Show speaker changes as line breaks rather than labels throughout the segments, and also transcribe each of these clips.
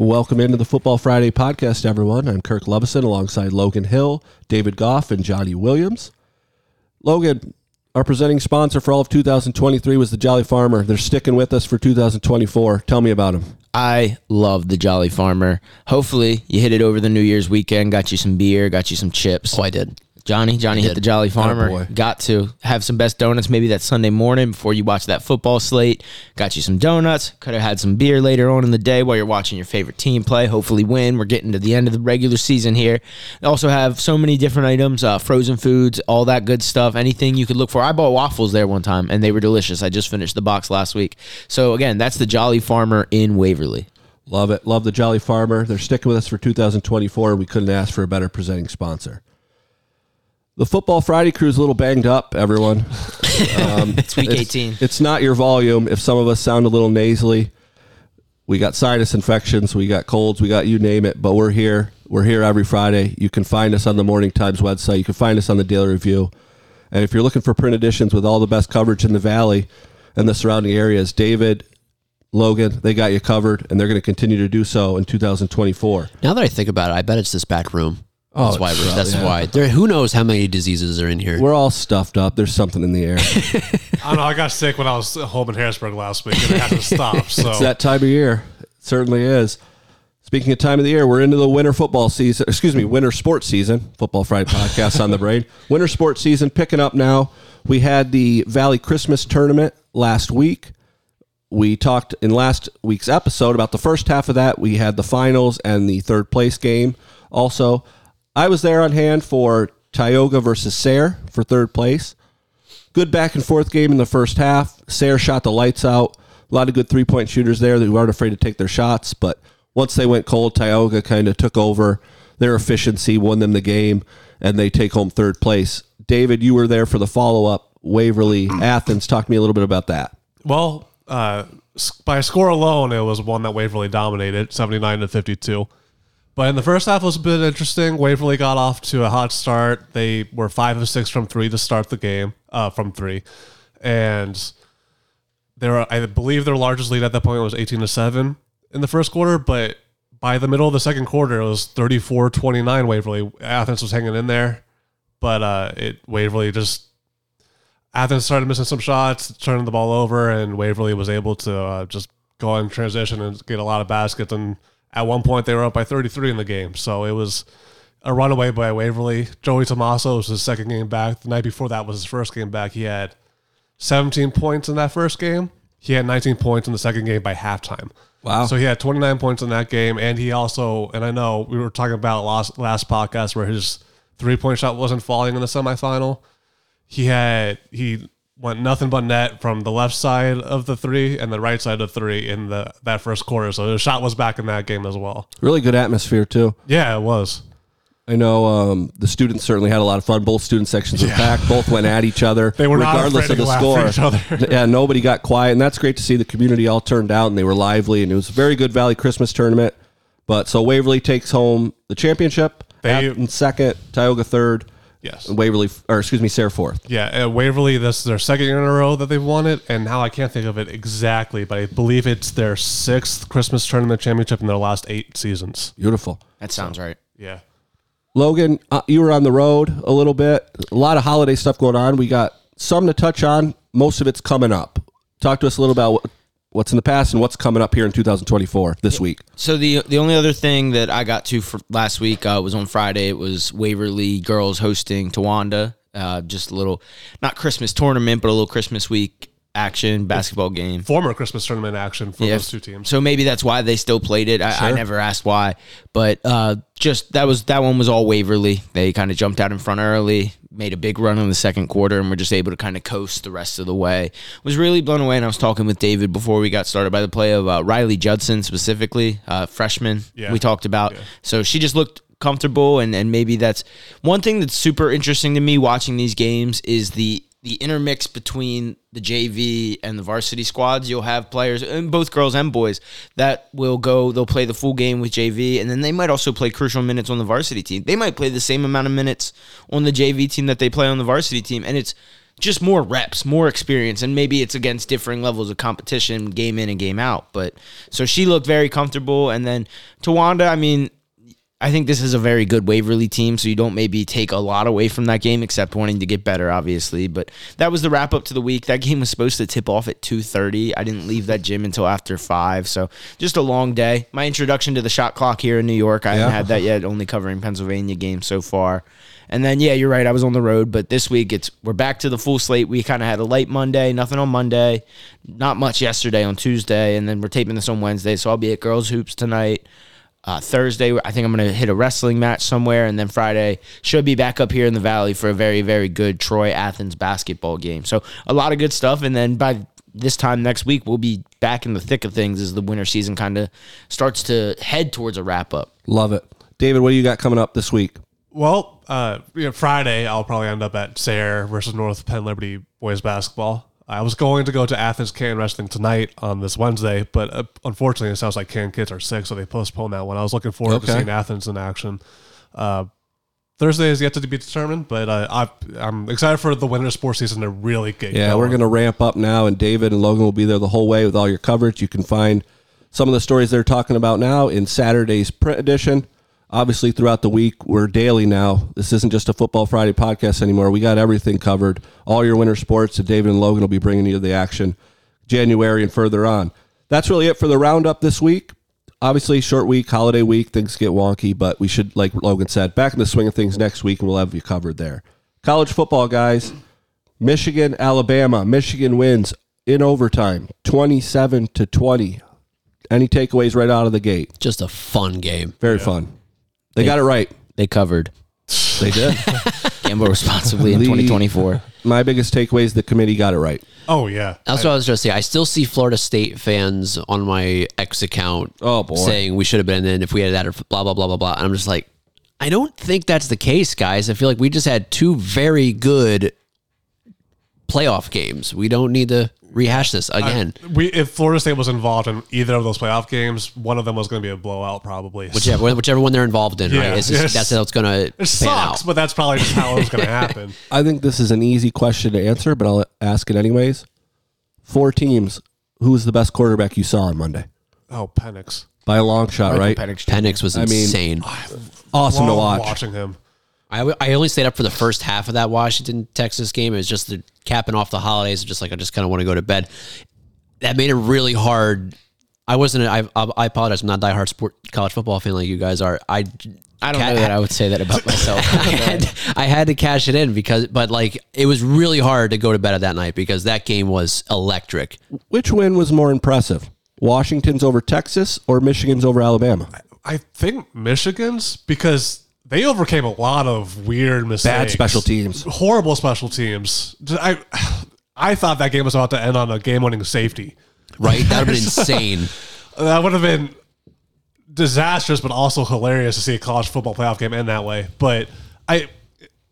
Welcome into the Football Friday podcast, everyone. I'm Kirk Levison alongside Logan Hill, David Goff, and Johnny Williams. Logan, our presenting sponsor for all of 2023 was the Jolly Farmer. They're sticking with us for 2024. Tell me about them.
I love the Jolly Farmer. Hopefully, you hit it over the New Year's weekend, got you some beer, got you some chips.
Oh, I did.
Johnny, Johnny hit the Jolly Farmer. Got to have some best donuts maybe that Sunday morning before you watch that football slate. Got you some donuts. Could have had some beer later on in the day while you're watching your favorite team play. Hopefully, win. We're getting to the end of the regular season here. They also have so many different items, uh, frozen foods, all that good stuff. Anything you could look for. I bought waffles there one time and they were delicious. I just finished the box last week. So again, that's the Jolly Farmer in Waverly.
Love it. Love the Jolly Farmer. They're sticking with us for 2024. We couldn't ask for a better presenting sponsor. The Football Friday crew is a little banged up, everyone. Um,
It's week 18.
It's not your volume. If some of us sound a little nasally, we got sinus infections, we got colds, we got you name it, but we're here. We're here every Friday. You can find us on the Morning Times website. You can find us on the Daily Review. And if you're looking for print editions with all the best coverage in the Valley and the surrounding areas, David, Logan, they got you covered, and they're going to continue to do so in 2024.
Now that I think about it, I bet it's this back room.
Oh,
That's why. We're, that's
yeah.
why. There. Who knows how many diseases are in here?
We're all stuffed up. There's something in the air.
I don't know. I got sick when I was home in Harrisburg last week, and I had to stop. So
It's that time of year. It certainly is. Speaking of time of the year, we're into the winter football season. Excuse me, winter sports season. Football Friday podcast on the brain. Winter sports season picking up now. We had the Valley Christmas tournament last week. We talked in last week's episode about the first half of that. We had the finals and the third place game. Also, I was there on hand for Tioga versus Sayre for third place good back and forth game in the first half. Sayre shot the lights out. A lot of good three point shooters there that weren't afraid to take their shots. But once they went cold, Tioga kind of took over. Their efficiency won them the game, and they take home third place. David, you were there for the follow up. Waverly, Athens. Talk to me a little bit about that.
well, uh, by score alone, it was one that Waverly dominated, seventy nine to fifty two. But in the first half, was a bit interesting. Waverly got off to a hot start. They were five of six from three to start the game, uh, from three, and they were, I believe, their largest lead at that point was eighteen to seven in the first quarter. But by the middle of the second quarter, it was 34-29 Waverly. Athens was hanging in there, but uh, it Waverly just Athens started missing some shots, turning the ball over, and Waverly was able to uh, just go in transition and get a lot of baskets. And at one point, they were up by 33 in the game. So it was a runaway by Waverly. Joey Tomaso was his second game back. The night before that was his first game back. He had 17 points in that first game. He had 19 points in the second game by halftime.
Wow.
So he had 29 points in that game, and he also, and I know we were talking about last last podcast where his three point shot wasn't falling in the semifinal. He had he went nothing but net from the left side of the three and the right side of three in the that first quarter. So his shot was back in that game as well.
Really good atmosphere, too.
Yeah, it was.
I know um, the students certainly had a lot of fun. Both student sections were packed. Both went at each other,
They were not
regardless of the
to go after
score.
each other.
yeah, nobody got quiet, and that's great to see. The community all turned out, and they were lively, and it was a very good Valley Christmas tournament. But so Waverly takes home the championship.
They-
second, Tioga third,
Yes.
Waverly, or excuse me, Sayre fourth.
Yeah, uh, Waverly. This is their second year in a row that they've won it, and now I can't think of it exactly, but I believe it's their sixth Christmas tournament championship in their last eight seasons.
Beautiful.
That sounds right.
Yeah.
Logan, uh, you were on the road a little bit. A lot of holiday stuff going on. We got some to touch on. Most of it's coming up. Talk to us a little about what, what's in the past and what's coming up here in 2024 this week.
So the the only other thing that I got to for last week uh, was on Friday. It was Waverly girls hosting Towanda. Uh, just a little, not Christmas tournament, but a little Christmas week action basketball game.
Former Christmas tournament action for
Yeah.
those two teams.
So maybe that's why they still played it. I, I never asked why, but uh, just that was that one was all Waverly. They kind of jumped out in front early, made a big run in the second quarter, and were just able to kind of coast the rest of the way. Was really blown away. And I was talking with David before we got started by the play of uh, Riley Judson specifically, uh, freshman.
Yeah.
We talked about. So she just looked comfortable, and and maybe that's one thing that's super interesting to me watching these games is the the intermix between the JV and the varsity squads. You'll have players, and both girls and boys, that will go. They'll play the full game with JV, and then they might also play crucial minutes on the varsity team. They might play the same amount of minutes on the JV team that they play on the varsity team, and it's just more reps, more experience, and maybe it's against differing levels of competition, game in and game out. But so she looked very comfortable, and then Towanda, I mean, I think this is a very good Waverly team, so you don't maybe take a lot away from that game, except wanting to get better, obviously. But that was the wrap up to the week. That game was supposed to tip off at two thirty. I didn't leave that gym until after five, so just a long day. My introduction to the shot clock here in New York, I
Yeah.
haven't had that yet. Only covering Pennsylvania games so far. And then yeah, you're right. I was on the road, but this week it's we're back to the full slate. We kind of had a light Monday, nothing on Monday, not much yesterday on Tuesday, and then we're taping this on Wednesday. So I'll be at Girls Hoops tonight. Uh, Thursday, I think I'm going to hit a wrestling match somewhere, and then Friday should be back up here in the Valley for a very, very good Troy Athens basketball game. So a lot of good stuff, and then by this time next week, we'll be back in the thick of things as the winter season kind of starts to head towards a wrap up.
Love it. David, what do you got coming up this week?
Well, uh, you know, Friday I'll probably end up at Sayre versus North Penn Liberty boys basketball. I was going to go to Athens Can Wrestling tonight on this Wednesday, but uh, unfortunately, it sounds like Can kids are sick, so they postponed that one. I was looking forward to seeing Athens in action. Uh, Thursday is yet to be determined, but uh, I, I'm excited for the winter sports season to really get
Yeah,
going.
we're going to ramp up now, and David and Logan will be there the whole way with all your coverage. You can find some of the stories they're talking about now in Saturday's print edition. Obviously, throughout the week, we're daily now. This isn't just a Football Friday podcast anymore. We got everything covered. All your winter sports, and David and Logan will be bringing you the action January and further on. That's really it for the roundup this week. Obviously, short week, holiday week, things get wonky, but we should, like Logan said, back in the swing of things next week, and we'll have you covered there. College football, guys. Michigan, Alabama. Michigan wins in overtime, twenty-seven to twenty. Any takeaways right out of the gate?
Just a fun game.
Very fun. They got it right.
They covered.
They did.
Gamble responsibly in
The-
2024.
My biggest takeaway is the committee got it right.
oh yeah,
That's what I was going to say. I still see Florida State fans on my X account
Oh, boy.
saying we should have been in if we had that or blah, blah, blah, blah, blah. And I'm just like, I don't think that's the case, guys. I feel like we just had two very good playoff games. We don't need to rehash this again.
we if Florida State was involved in either of those playoff games, one of them was going to be a blowout, probably.
whichever, whichever one they're involved in,
Yeah,
right? It's just,
yes.
That's how it's going to
It
pan
sucks,
out.
but that's probably just how it was going to happen.
I think this is an easy question to answer, but I'll ask it anyways. Four teams. Who was the best quarterback you saw on Monday?
Oh, Penix.
By a long shot, right?
Penix Jr.
Penix was
I mean,
insane.
Awesome to watch.
watching him.
I, I only stayed up for the first half of that Washington Texas game. It was just the capping off the holidays. Just like I just kind of want to go to bed. That made it really hard. I wasn't. I, I apologize. I'm not a diehard sport college football fan like you guys are. I
I don't
ca-
know that I would say that about myself.
I had, I had to cash it in because, but like it was really hard to go to bed at that night because that game was electric.
Which win was more impressive? Washington's over Texas or Michigan's over Alabama?
I think Michigan's because they overcame a lot of weird mistakes.
Bad special teams.
Horrible special teams. I I thought that game was about to end on a game-winning safety.
Right? That would have been insane.
That would have been disastrous, but also hilarious to see a college football playoff game end that way. But I,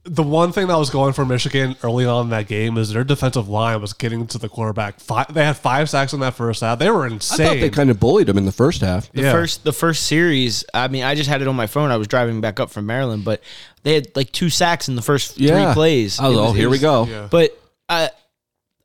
the one thing that was going for Michigan early on in that game is their defensive line was getting to the quarterback. Five, they had five sacks in that first half. They were insane.
I thought they kind of bullied him in the first half.
The
Yeah.
first the first series, I mean, I just had it on my phone. I was driving back up from Maryland, but they had like two sacks in the first
Yeah.
three plays.
I was,
It
oh,
it
here we go.
yeah.
But I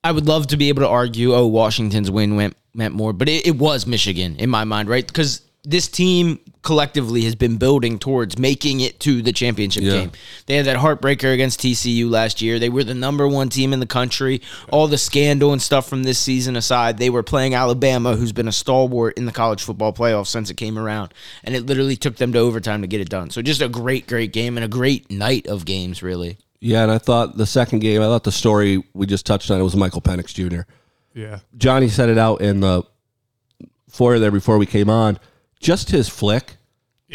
I would love to be able to argue, oh, Washington's win went meant more, but it, it was Michigan in my mind, right? Because this team collectively has been building towards making it to the championship
Yeah.
game. They had that heartbreaker against TCU last year. They were the number one team in the country. All the scandal and stuff from this season aside, they were playing Alabama, who's been a stalwart in the college football playoff since it came around. And it literally took them to overtime to get it done. So just a great, great game and a great night of games, really.
Yeah, and I thought the second game, I thought the story we just touched on it was Michael Penix Jr.
yeah.
Johnny said it out in the foyer there before we came on. Just his flick.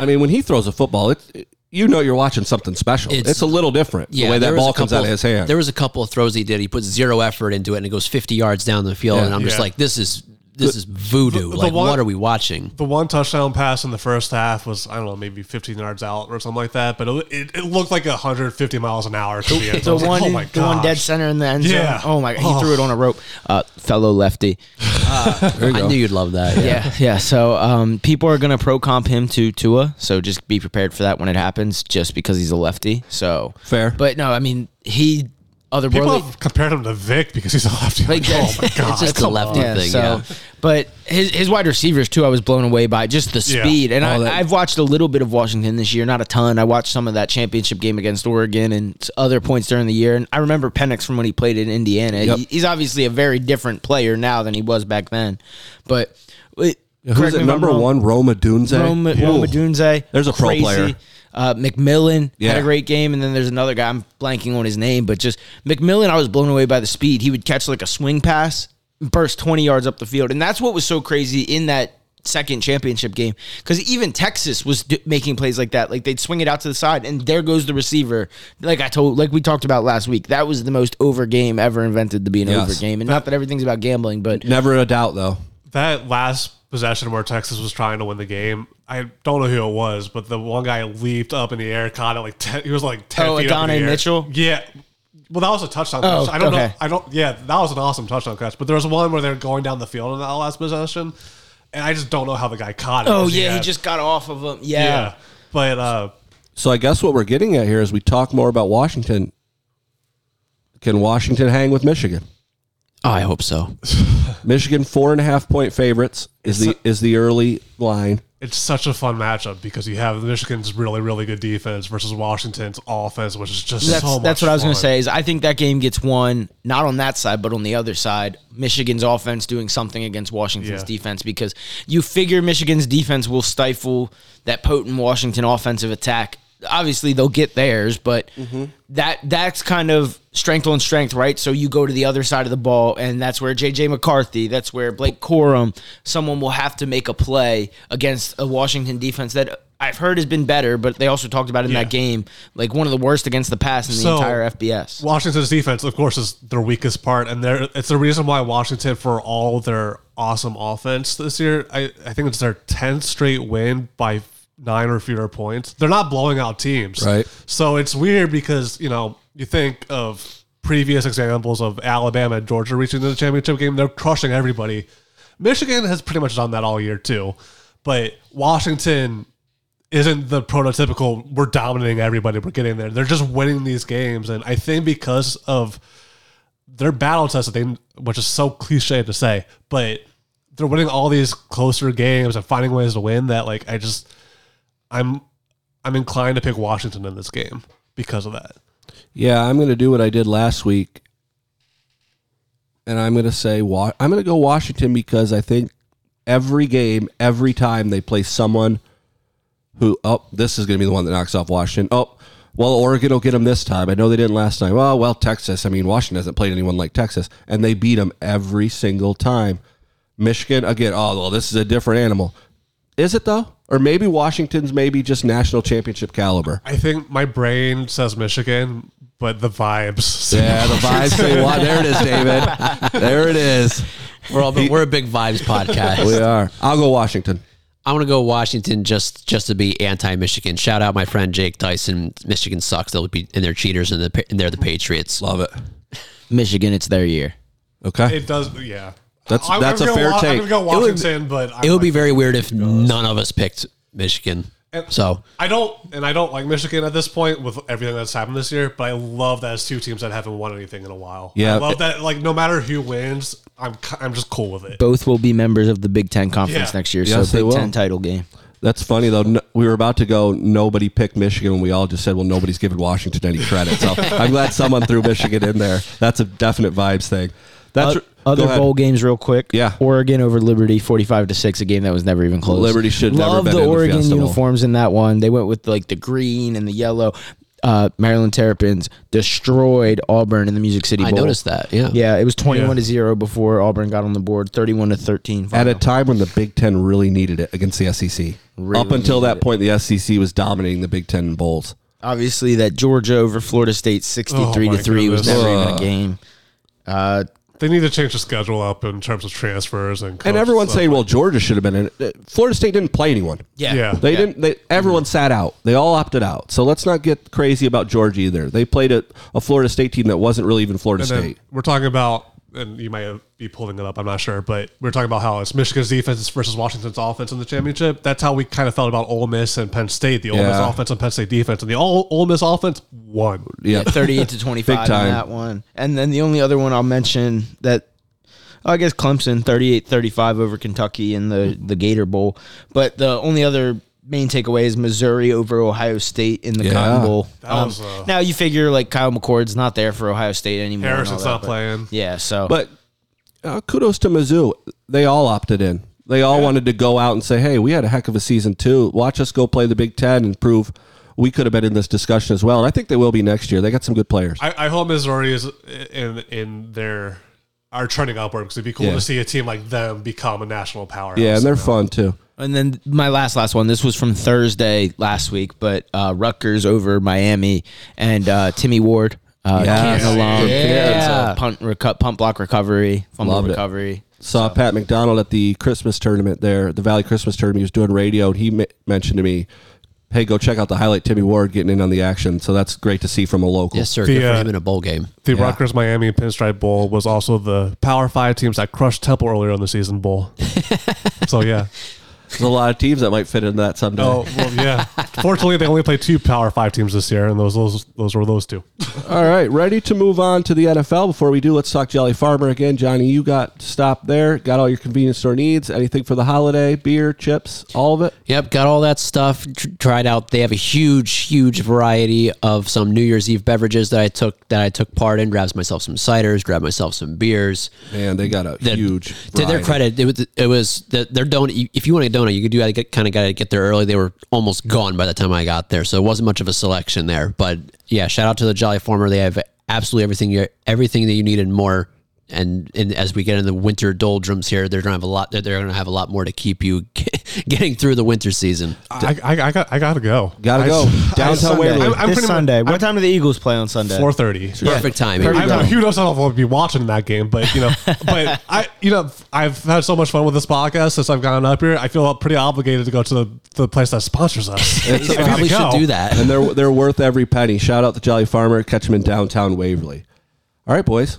I mean, when he throws a football, it's you know you're watching something special. It's,
It's-
a little different yeah, the way that ball comes out of his hand.
There was a couple of throws he did. He put zero effort into it, and it goes 50 yards down the field.
Yeah.
and I'm just like, this is this is voodoo.
the
like,
one-
what are we watching?
The one touchdown pass in the first half was I don't know maybe 15 yards out or something like that, but it, it, it looked like 150 miles an hour to the end.
The
zone. I was like,
one,
oh my
the one dead center in the end zone.
Yeah.
Oh my! He
Oh.
threw it on a rope. Uh, fellow lefty.
there you
I
go.
knew you'd love that. Yeah.
Yeah, yeah. So um, people are gonna pro comp him to Tua. So just be prepared for that when it happens, just because he's a lefty. So
Fair.
But no, I mean he otherworldly.
People have compared him to Vick because he's a lefty.
Like,
Like, oh my god!
It's just the lefty
Yeah,
thing.
so,
yeah.
but his his wide receivers too, I was blown away by just the
Yeah.
speed. And
Oh,
I, I've watched a little bit of Washington this year, not a ton. I watched some of that championship game against Oregon and other points during the year. And I remember Penix from when he played in Indiana.
Yep.
He- he's obviously a very different player now than he was back then. But wait,
Who's
correct me
it? Number one, Rome Odunze.
Roma,
Ooh.
Rome Odunze.
There's a pro
crazy.
player.
Uh, McMillan
Yeah.
had a great game, and then there's another guy. I'm blanking on his name, but just McMillan. I was blown away by the speed. He would catch like a swing pass, burst 20 yards up the field, and that's what was so crazy in that second championship game. Because even Texas was d- making plays like that. Like they'd swing it out to the side, and there goes the receiver. Like I told, like we talked about last week, that was the most over game ever invented to be an
Yes.
over game. And not that everything's about gambling, but
Never a doubt, though.
That last possession where Texas was trying to win the game, I don't know who it was, but the one guy leaped up in the air, caught it like ten, he was like ten
Oh,
feet up in the
Adonai
air.
Mitchell?
Yeah. Well, that was a touchdown
Oh,
catch. I don't
okay.
know. I don't. Yeah, that was an awesome touchdown catch. But there was one where they're going down the field in that last possession, and I just don't know how the guy caught it.
Oh yeah, he
had-
just got off of him.
yeah.
yeah.
But uh,
So I guess what we're getting at here is we talk more about Washington. Can Washington hang with Michigan?
Oh, I hope so.
Michigan four and a half point favorites is the is the early line.
it's such a fun matchup because you have Michigan's really really good defense versus Washington's offense, which is just
That's
so much
that's what I was going to say. Is I think that game gets won not on that side, but on the other side. Michigan's offense doing something against Washington's
Yeah.
defense because you figure Michigan's defense will stifle that potent Washington offensive attack. Obviously, they'll get theirs, but mm-hmm. that that's kind of strength on strength, right? So you go to the other side of the ball, and that's where JJ McCarthy, that's where Blake Corum, someone will have to make a play against a Washington defense that I've heard has been better, but they also talked about in
Yeah.
that game, like one of the worst against the pass in the
So-
entire FBS.
Washington's defense, of course, is their weakest part, and they're, it's the reason why Washington, for all their awesome offense this year, I, I think it's their tenth straight win by nine or fewer points. They're not blowing out teams,
Right.
So it's weird because you know you think of previous examples of Alabama and Georgia reaching the championship game, they're crushing everybody. Michigan has pretty much done that all year too, but Washington isn't the prototypical we're dominating everybody we're getting there they're just winning these games and i think because of their battle test they which is so cliche to say but they're winning all these closer games and finding ways to win that like i just i'm i'm inclined to pick washington in this game because of that
Yeah, I'm going to do what I did last week, and I'm going to say I'm going to go Washington because I think every game, every time they play someone who oh this is going to be the one that knocks off Washington. Oh, well Oregon will get them this time. I know they didn't last time. Oh well, Texas. I mean Washington hasn't played anyone like Texas, and they beat them every single time. Michigan again. Oh well, this is a different animal. Is it though? Or maybe Washington's maybe just national championship caliber.
i think my brain says michigan but the vibes say
Yeah, the vibes say what? There it is, David. There it is.
We're all, we're a big vibes podcast.
We are. I'll go Washington.
I'm gonna go Washington just just to be anti-Michigan. Shout out my friend Jake Dyson. Michigan sucks. They'll be and they're cheaters and, the, and they're the Patriots.
Love it.
Michigan, it's their year.
Okay.
it does yeah
That's-
I'm-
that's
I'm
a fair
wa- i'm
take.
gonna go
It would-
but I'm
It would
like-
be very weird if none of us picked Michigan. So
I don't, and I don't like Michigan at this point with everything that's happened this year. But I love that it's two teams that haven't won anything in a while.
Yeah.
I love that. Like no matter who wins, I'm I'm just cool with it.
Both will be members of the Big Ten conference
Yeah.
next year,
Yes,
so
they
Big
will.
Ten title game.
That's funny though. No, we were about to go. Nobody picked Michigan, and we all just said, "Well, nobody's giving Washington any credit." So I'm glad someone threw Michigan in there. That's a definite vibes thing. That's uh,
O-
go
other bowl games, real quick.
Yeah.
Oregon over Liberty, forty-five to six, a game that was never even close.
Liberty should never
love
been
the
in the
Oregon
Fiesta
uniforms in that one. They went with like the green and the yellow. Uh, Maryland Terrapins destroyed Auburn in the Music City Bowl.
I noticed that. Yeah.
Yeah, it was twenty-one
Yeah.
to zero before Auburn got on the board. Thirty-one to thirteen.
at a time when the Big Ten really needed it against the SEC.
Really
Up until that
it.
point, the SEC was dominating the Big Ten bowls.
Obviously, that Georgia over Florida State, sixty-three
Oh,
to
my
three, was
goodness.
never even a game. Uh,
They need to change the schedule up in terms of transfers and.
And everyone's saying, "Well, Georgia should have been in it." Uh, Florida State didn't play anyone.
Yeah.
They didn't. They, everyone sat out. They all opted out. So let's not get crazy about Georgia either. They played a, a Florida State team that wasn't really even Florida
And
State.
we're talking about and you might be pulling it up. I'm not sure, but we are talking about how it's Michigan's defense versus Washington's offense in the championship. That's how we kind of felt about Ole Miss and Penn State. The Ole Miss offense and Penn State defense, and the Ole, Ole Miss offense won.
Yeah.
38 to 25
Big
in
time.
that one. And then the only other one I'll mention that oh, I guess Clemson 38-35 over Kentucky in the the Gator Bowl. But the only other main takeaway is Missouri over Ohio State in the
Yeah.
Cotton Bowl.
That
Um,
was, uh,
now you figure like Kyle McCord's not there for Ohio State anymore.
Harrison's
that,
not
but-
playing.
Yeah, so
But uh, kudos to Mizzou. They all opted in. They all wanted to go out and say, "Hey, we had a heck of a season too. Watch us go play the Big Ten and prove we could have been in this discussion as well." And I think they will be next year. They got some good players.
I, I hope Missouri is in in their are trending upward because it'd be cool
Yeah.
to see a team like them become a national powerhouse.
yeah, and they're fun too.
And then my last last one. This was from Thursday last week, but uh, Rutgers over Miami and uh, Timmy Ward, uh,
Yes.
Canton alum,
Yeah.
It's a punt recu- punt block recovery, fumble
Loved it.
recovery.
Saw Pat McDonald at the Christmas tournament there, the Valley Christmas tournament. He was doing radio, and he ma- mentioned to me, "Hey, go check out the highlight. Timmy Ward getting in on the action." So that's great to see from a local.
Yes, sir.
The,
Good for
uh,
him in a bowl game.
The
Yeah.
Rutgers Miami and Pinstripe Bowl was also the Power Five teams that crushed Temple earlier in the season bowl. so yeah.
There's a lot of teams that might fit into that someday.
Oh well, yeah. Fortunately, they only played two Power Five teams this year, and those those those were those two.
All right, ready to move on to the NFL. Before we do, let's talk Jolly Farmer again. Johnny, you got stopped there, got all your convenience store needs. Anything for the holiday? Beer, chips, all of it.
Yep, got all that stuff tr- tried out. They have a huge, huge variety of some New Year's Eve beverages that I took that I took part in. Grabbed myself some ciders, grabbed myself some beers.
Man, they got a
The-
huge.
To their credit, it was it was the, their donut. If you want a donut, you could do. I kind of got to get there early. They were almost gone by the time I got there, so it wasn't much of a selection there. But yeah, shout out to the Jolly Farmer. They have absolutely everything you everything that you need and more. And, and as we get in the winter doldrums here, they're gonna have a lot. They're, they're gonna have a lot more to keep you getting through the winter season.
I, I, I got I gotta go.
Gotta
I-
go downtown
Sunday.
Waverly.
I'm- I'm
this
pretty much-
Sunday. what
I'm-
time do the Eagles play on Sunday?
Four thirty.
Perfect timing.
Perfect.
I, who knows if I'll be watching that game, but you know, but I, you know, I've had so much fun with this podcast since I've gotten up here. I feel pretty obligated to go to the, the place that sponsors us.
You
I
probably should do that.
and they're they're worth every penny. Shout out to Jolly Farmer. Catch them in downtown Waverly. All right, boys.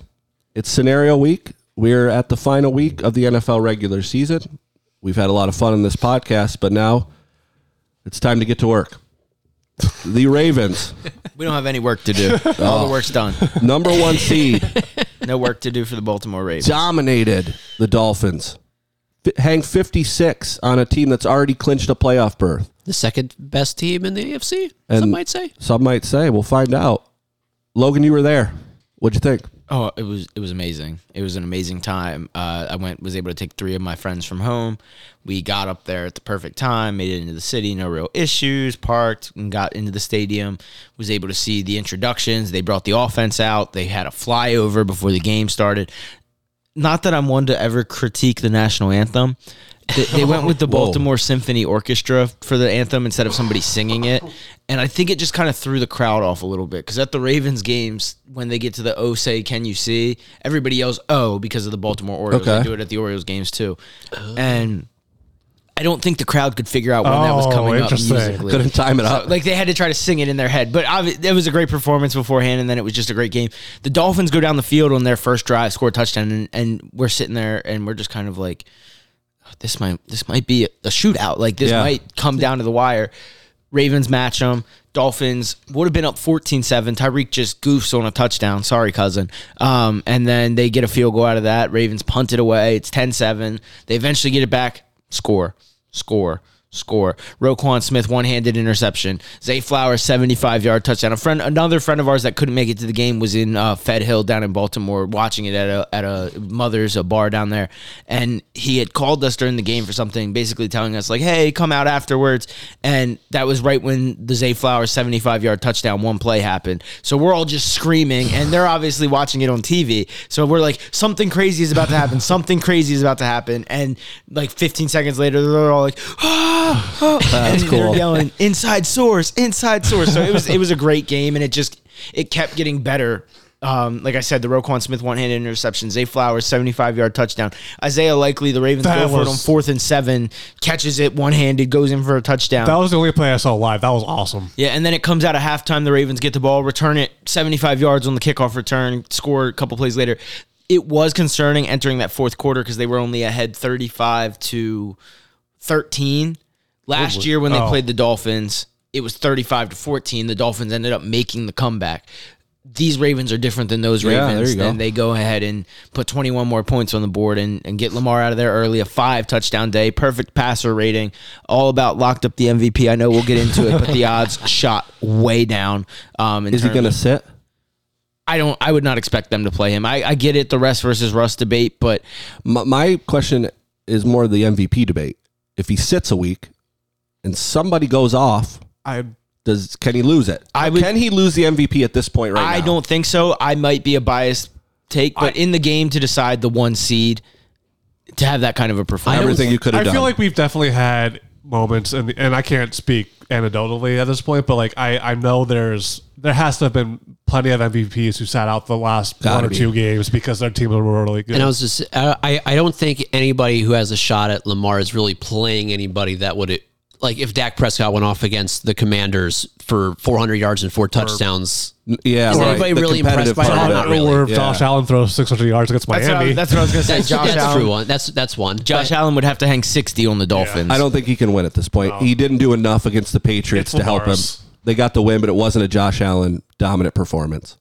It's scenario week. We're at the final week of the NFL regular season. We've had a lot of fun in this podcast, but now it's time to get to work. The Ravens,
We don't have any work to do. All the oh. work's done.
number one seed,
No work to do for the Baltimore Ravens.
dominated the Dolphins. F- hang 56 on a team that's already clinched a playoff berth.
The second best team in the AFC,
And-
some might say.
Some might say. We'll find out. Logan, you were there. What'd you think?
Oh, it was it was amazing. It was an amazing time. Uh, I went was able to take three of my friends from home. We got up there at the perfect time, made it into the city, no real issues. Parked and got into the stadium. Was able to see the introductions. They brought the offense out. They had a flyover before the game started. Not that I'm one to ever critique the national anthem. They, they went with the
Whoa.
Baltimore Symphony Orchestra for the anthem instead of somebody singing it. And I think it just kind of threw the crowd off a little bit because at the Ravens games, when they get to the "Oh say can you see," everybody yells "Oh" because of the Baltimore Orioles.
Okay.
They do it at the Orioles games too, and I don't think the crowd could figure out when that was
Oh,
coming up
interesting.
musically.
Couldn't time it
So,
up.
like they had to try to sing it in their head, but obvi- it was a great performance beforehand, and then it was just a great game. The Dolphins go down the field on their first drive, score a touchdown, and, and we're sitting there and we're just kind of like, this might this might be a shootout. Like this
Yeah.
might come down to the wire. Ravens match them. Dolphins would have been up 14-7. Tyreek just goofs on a touchdown. Sorry, cousin. Um, and then they get a field goal out of that. Ravens punt it away. It's 10-7. They eventually get it back. Score. Score. Score. Roquan Smith one-handed interception. Zay Flowers 75-yard touchdown. A friend, another friend of ours that couldn't make it to the game was in uh, Fed Hill down in Baltimore, watching it at a at a mother's a bar down there, and he had called us during the game for something, basically telling us like, "Hey, come out afterwards." And that was right when the Zay Flowers 75-yard touchdown one play happened. So we're all just screaming, and they're obviously watching it on TV. So we're like, "Something crazy is about to happen. Something crazy is about to happen." And like 15 seconds later, they're all like, "Ah!" and they're
cool.
yelling inside source, inside source. So it was it was a great game, and it just it kept getting better. Um, like I said, the Roquan Smith one-handed interception, Zay Flowers 75-yard touchdown, Isaiah Likely the Ravens
That
go for it on fourth and seven, catches it one-handed, goes in for a touchdown.
That was the only play I saw live. That was awesome.
Yeah, and then it comes out of halftime. The Ravens get the ball, return it 75 yards on the kickoff return, score a couple plays later. it was concerning entering that fourth quarter because they were only ahead 35 to 13. Last year when they
oh.
played the Dolphins, it was 35 to 14. The Dolphins ended up making the comeback. These Ravens are different than those
Yeah,
Ravens.
you go.
And they go ahead and put 21 more points on the board and, and get Lamar out of there early. A five touchdown day, perfect passer rating, all about locked up the MVP. I know we'll get into it, but the odds shot way down. Um,
Is he going to sit?
I don't. I would not expect them to play him. I, I get it, the rest versus Russ debate, but
My, my question is more the MVP debate. If he sits a week and somebody goes off,
I
does can he lose it?
I would-
can he lose the MVP at this point right
I
now?
don't think so. I might be a biased take, but in the game to decide the one seed, to have that kind of a performance.
Everything you could have
I
done.
feel like we've definitely had moments, and and I can't speak anecdotally at this point, but like I I know there's there has to have been plenty of MVPs who sat out the last
Gotta
one or
be.
two games because their teams were really good.
And I was just, I, I don't think anybody who has a shot at Lamar is really playing anybody that would, like, if Dak Prescott went off against the Commanders for 400 yards and four touchdowns.
yeah,
Is
right.
anybody
The
really impressed by that? Not really.
or if
Yeah.
Josh Allen throws 600 yards against
That's what, I,
Miami.
that's what I was going to say.
That's,
Josh
that's
Allen.
true one. That's that's one.
Josh
But-
Allen would have to hang 60 on the Dolphins.
I don't think he can win at this point. He didn't do enough against the Patriots to help him. They got the win, but it wasn't a Josh Allen dominant performance.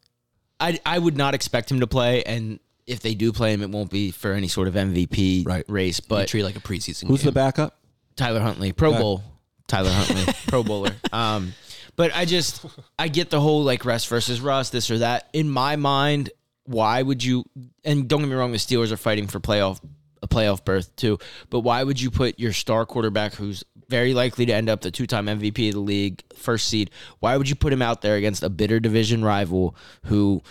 I, I would not expect him to play, and if they do play him, it won't be for any sort of MVP
Right.
race.
But
But
treat like a preseason.
Who's
game.
the backup?
Tyler Huntley, Pro Bowl. Tyler Huntley, Pro Bowler. Um, but I just I get the whole like rest versus Russ, this or that. In my mind, why would you? And don't get me wrong, the Steelers are fighting for playoff a playoff berth too. But why would you put your star quarterback, who's very likely to end up the two-time MVP of the league, first seed? Why would you put him out there against a bitter division rival who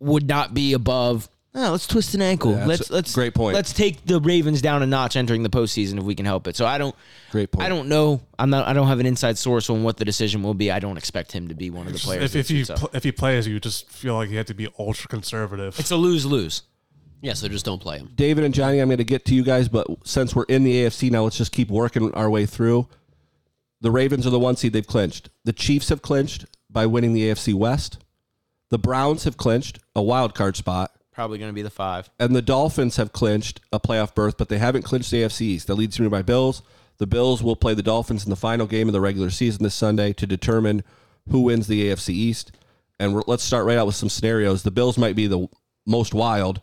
would not be above? Oh, let's twist an ankle.
Yeah,
let's let's
great point.
Let's take the Ravens down a notch entering the postseason if we can help it. So I don't.
Great point.
I don't know. I'm not. I don't have an inside source on what the decision will be. I don't expect him to be one of the players.
if, if he
suits
pl- if he plays, you just feel like you have to be ultra conservative.
it's a lose lose.
Yeah, so just don't play him.
David and Johnny, I'm going to get to you guys, but since we're in the AFC now, let's just keep working our way through. The Ravens are the one seed they've clinched. The Chiefs have clinched by winning the AFC West. The Browns have clinched a wild card spot,
Probably going to be the five.
and the Dolphins have clinched a playoff berth, but they haven't clinched the AFC East. That leads me to my Bills. The Bills will play the Dolphins in the final game of the regular season this Sunday to determine who wins the AFC East. And let's start right out with some scenarios. The Bills might be the most wild.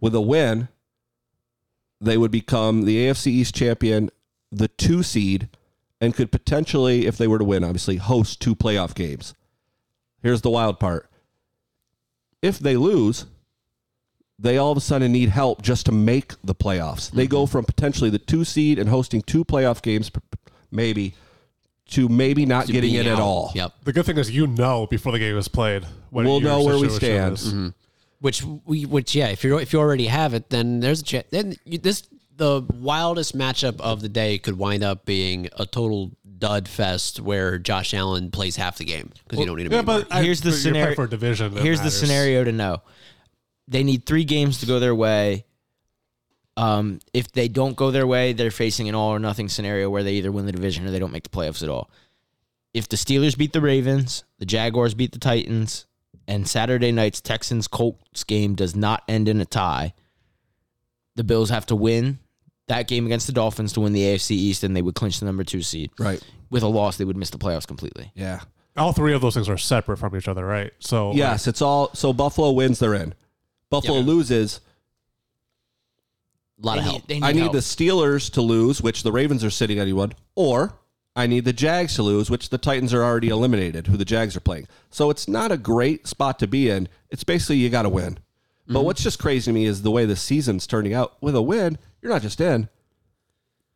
With a win, they would become the AFC East champion, the two seed, and could potentially, if they were to win, obviously, host two playoff games. Here's the wild part. If they lose, they all of a sudden need help just to make the playoffs. They go mm-hmm. from potentially the two seed and hosting two playoff games, p- p- maybe, to maybe not getting
Being
it at
out.
all.
Yep.
the good thing is you know before the game is played. What
We'll
your
know where we
situation
stand.
is. Mm-hmm.
Which we, which yeah, if you if you already have it, then there's a chance. Then you, this the wildest matchup of the day could wind up being a total dud fest where Josh Allen plays half the game because you don't need him
Yeah,
anymore.
but I-
Here's the
you're playing
scenario-
for a division. that
Here's the
matters.
scenario to know. They need three games to go their way. Um, if they don't go their way, they're facing an all or nothing scenario where they either win the division or they don't make the playoffs at all. If the Steelers beat the Ravens, the Jaguars beat the Titans, and Saturday night's Texans Colts game does not end in a tie, the Bills have to win that game against the Dolphins to win the AFC East, and they would clinch the number two seed.
Right.
With a loss, they would miss the playoffs completely.
Yeah.
All three of those things are separate from each other, right? So
Yes, it's all. So Buffalo wins, they're in. Buffalo
Yeah.
loses.
a lot
They
of
need-
help.
they
I need
help.
the Steelers to lose, which the Ravens are sitting at anyone, or I need the Jags to lose, which the Titans are already eliminated, who the Jags are playing. So it's not a great spot to be in. It's basically you got to win. But
Mm-hmm.
what's just crazy to me is the way the season's turning out. With a win, you're not just in.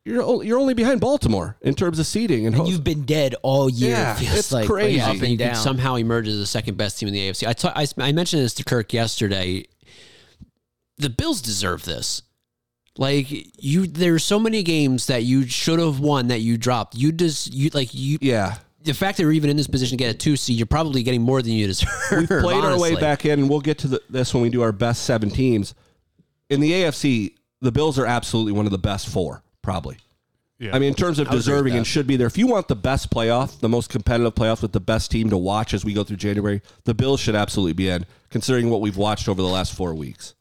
You're only, you're only behind Baltimore in terms of seeding and,
And
host-
you've been dead all year.
Yeah,
it feels
it's
like
crazy.
like,
Yeah,
up
if
and
you could somehow emerge as the second best team in the AFC. I ta- I, I mentioned this to Kirk yesterday. The Bills deserve this. Like you, there's so many games that you should have won that you dropped. You just you like you.
yeah.
The fact that you're even in this position to get a two seed, you're probably getting more than you deserve.
We've played our way back in, and we'll get to the, this when we do our best seven teams. In the AFC, the Bills are absolutely one of the best four, probably.
Yeah.
I mean, in terms of
agree
deserving and should be there. If you want the best playoff, the most competitive playoff with the best team to watch as we go through January, the Bills should absolutely be in, considering what we've watched over the last four weeks.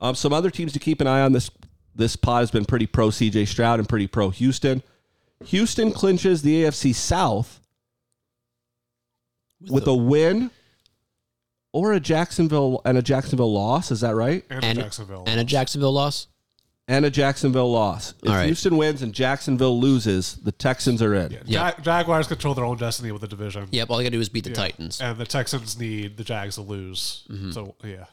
Um, some other teams to keep an eye on. This this pod has been pretty pro CJ Stroud and pretty pro Houston. Houston clinches the AFC South with, a win or a Jacksonville and a Jacksonville loss. Is that right?
And,
And
Jacksonville.
and a Jacksonville loss.
And a Jacksonville loss. If
All right.
Houston wins and Jacksonville loses, the Texans are in.
Ja- Jaguars control their own destiny with the division.
Yep, all they got to do is beat the Titans.
And the Texans need the Jags to lose. So yeah.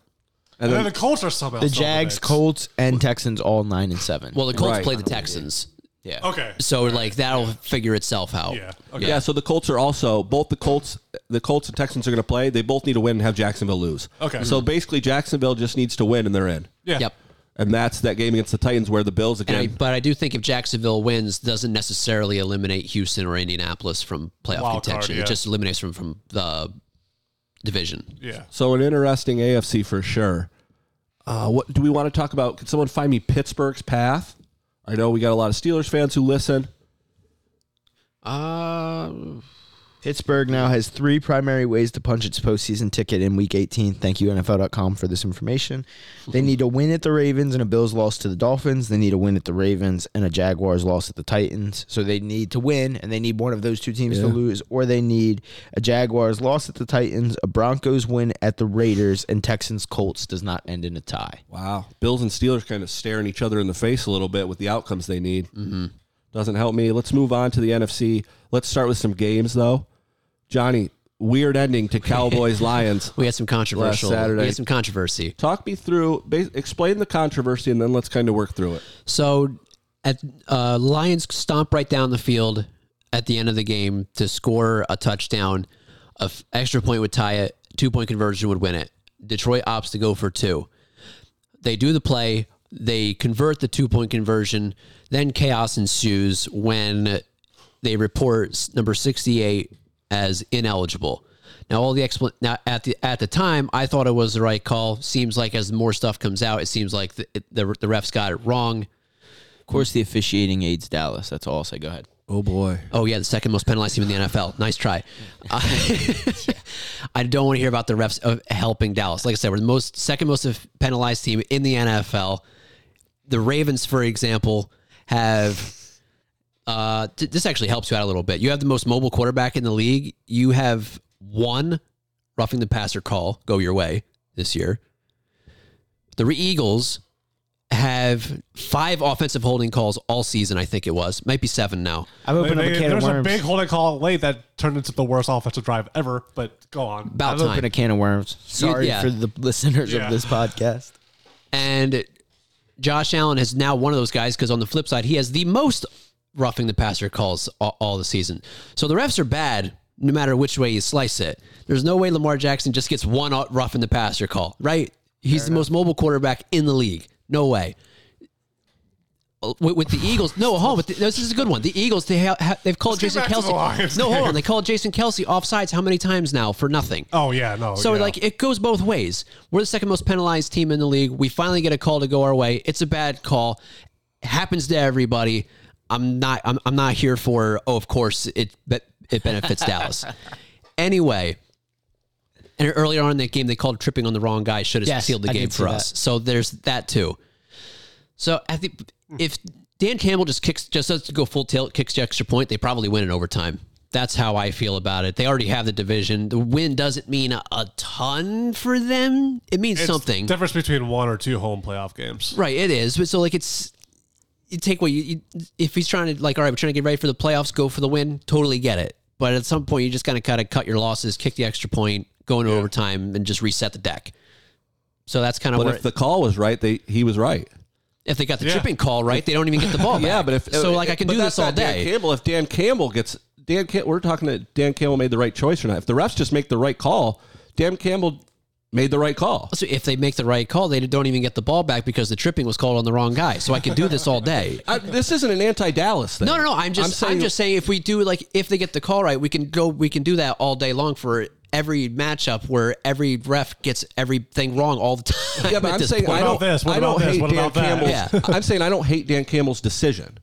And
And,
then-
then the Colts are somehow
The
still
Jags,
mix.
Colts, and Texans all nine and seven.
Well, the Colts
Right.
play the Texans.
yeah.
Okay.
So like that'll figure itself out.
Yeah. Okay.
Yeah, so the Colts are also both the Colts, the Colts and Texans are going to play. They both need to win and have Jacksonville lose.
Okay.
So basically, Jacksonville just needs to win and they're in.
Yeah.
Yep.
And that's that game against the Titans where the Bills
And I,
again.
but I do think if Jacksonville wins, doesn't necessarily eliminate Houston or Indianapolis from playoff
Wild card,
contention.
yeah.
It just eliminates them from the division.
Yeah.
so an interesting AFC for sure. Uh, what do we want to talk about? Can someone find me Pittsburgh's path? I know we got a lot of Steelers fans who listen.
Uh,
Pittsburgh now has three primary ways to punch its postseason ticket in Week 18. Thank you, NFL.com, for this information. They need a win at the Ravens and a Bills loss to the Dolphins. They need a win at the Ravens and a Jaguars loss at the Titans. So they need to win, and they need one of those two teams to lose, or they need a Jaguars loss at the Titans, a Broncos win at the Raiders, and Texans Colts does not end in a tie.
Wow, Bills and Steelers kind of staring each other in the face a little bit with the outcomes they need. Mm-hmm. Doesn't help me. Let's move on to the NFC. Let's start with some games though. Johnny, weird ending to Cowboys Lions.
we had some controversial.
Saturday.
We had some controversy.
Talk me through, explain the controversy, and then let's kind of work through it.
So at uh, Lions stomp right down the field at the end of the game to score a touchdown. A f- extra point would tie it. Two point conversion would win it. Detroit opts to go for two. They do the play. They convert the two point conversion. Then chaos ensues when they report number sixty eight as ineligible. Now all the expl- now at the at the time I thought it was the right call. Seems like as more stuff comes out, it seems like the the, the refs got it wrong.
Of course, the officiating aids Dallas. That's all I'll say. Go ahead.
Oh boy.
Oh yeah, the second most penalized team in the NFL. Nice try. I don't want to hear about the refs uh, helping Dallas. Like I said, we're the most second most penalized team in the NFL. The Ravens, for example, have. Uh, th- this actually helps you out a little bit. You have the most mobile quarterback in the league. You have one roughing the passer call go your way this year. The Eagles have five offensive holding calls all season. I think it was might be seven now.
I've opened
They-
up a can
there
of
was a
worms.
big holding call late that turned into the worst offensive drive ever. But go on.
About
I've
time.
opened a can of worms. Sorry
yeah.
for the listeners
Yeah.
of this podcast.
And Josh Allen is now one of those guys because on the flip side, he has the most roughing the passer calls all, all the season. So the refs are bad no matter which way you slice it. There's no way Lamar Jackson just gets one roughing the passer call, right? He's the most mobile quarterback in the league. No way. Uh, With, with the Eagles, no, hold on. But the, this is a good one. The Eagles, they ha, ha, they've called
Let's
Jason
get back to the
Kelsey.
Lions
No, hold on. They called Jason Kelce offsides how many times now for nothing?
Oh yeah, no.
So
yeah.
like it goes both ways. We're the second most penalized team in the league. We finally get a call to go our way. It's a bad call. happens to everybody. I'm not I'm, I'm not here for oh of course it be- it benefits Dallas. Anyway, and earlier on in that game they called tripping on the wrong guy should have
Yes,
sealed the
I
game for us.
that.
So there's that too. So I think if Dan Campbell just kicks just does go full tilt, kicks the extra point, they probably win in overtime. That's how I feel about it. They already have the division. The win doesn't mean a, a ton for them. It means
It's
something.
difference between one or two home playoff games.
Right, it is. But so like it's you take what you, you if he's trying to like all right, we're trying to get ready for the playoffs, go for the win. Totally get it. But at some point, you just gotta kind of cut your losses, kick the extra point, go into overtime, and just reset the deck. So that's kind of
But
where
if the call was right, they he was right.
If they got the
Yeah.
tripping call right, they don't even get the ball.
Yeah, but if uh,
so, like I can do this all
not Dan
day.
Campbell, if Dan Campbell gets Dan, Cam, we're talking that Dan Campbell made the right choice or not. If the refs just make the right call, Dan Campbell made the right call.
So if they make the right call, they don't even get the ball back because the tripping was called on the wrong guy. So I can do this all day.
I, this isn't an anti-Dallas thing.
No, no, no. I'm just, I'm, just saying, if we do like, if they get the call right, we can go, we can do that all day long for every matchup where every ref gets everything wrong all the time.
Yeah, but I'm saying
point.
I don't.
this? What
I don't
about this?
hate
What
Dan
about that?
Campbell's.
Yeah. Mm-hmm.
I'm saying I don't hate Dan Campbell's decision.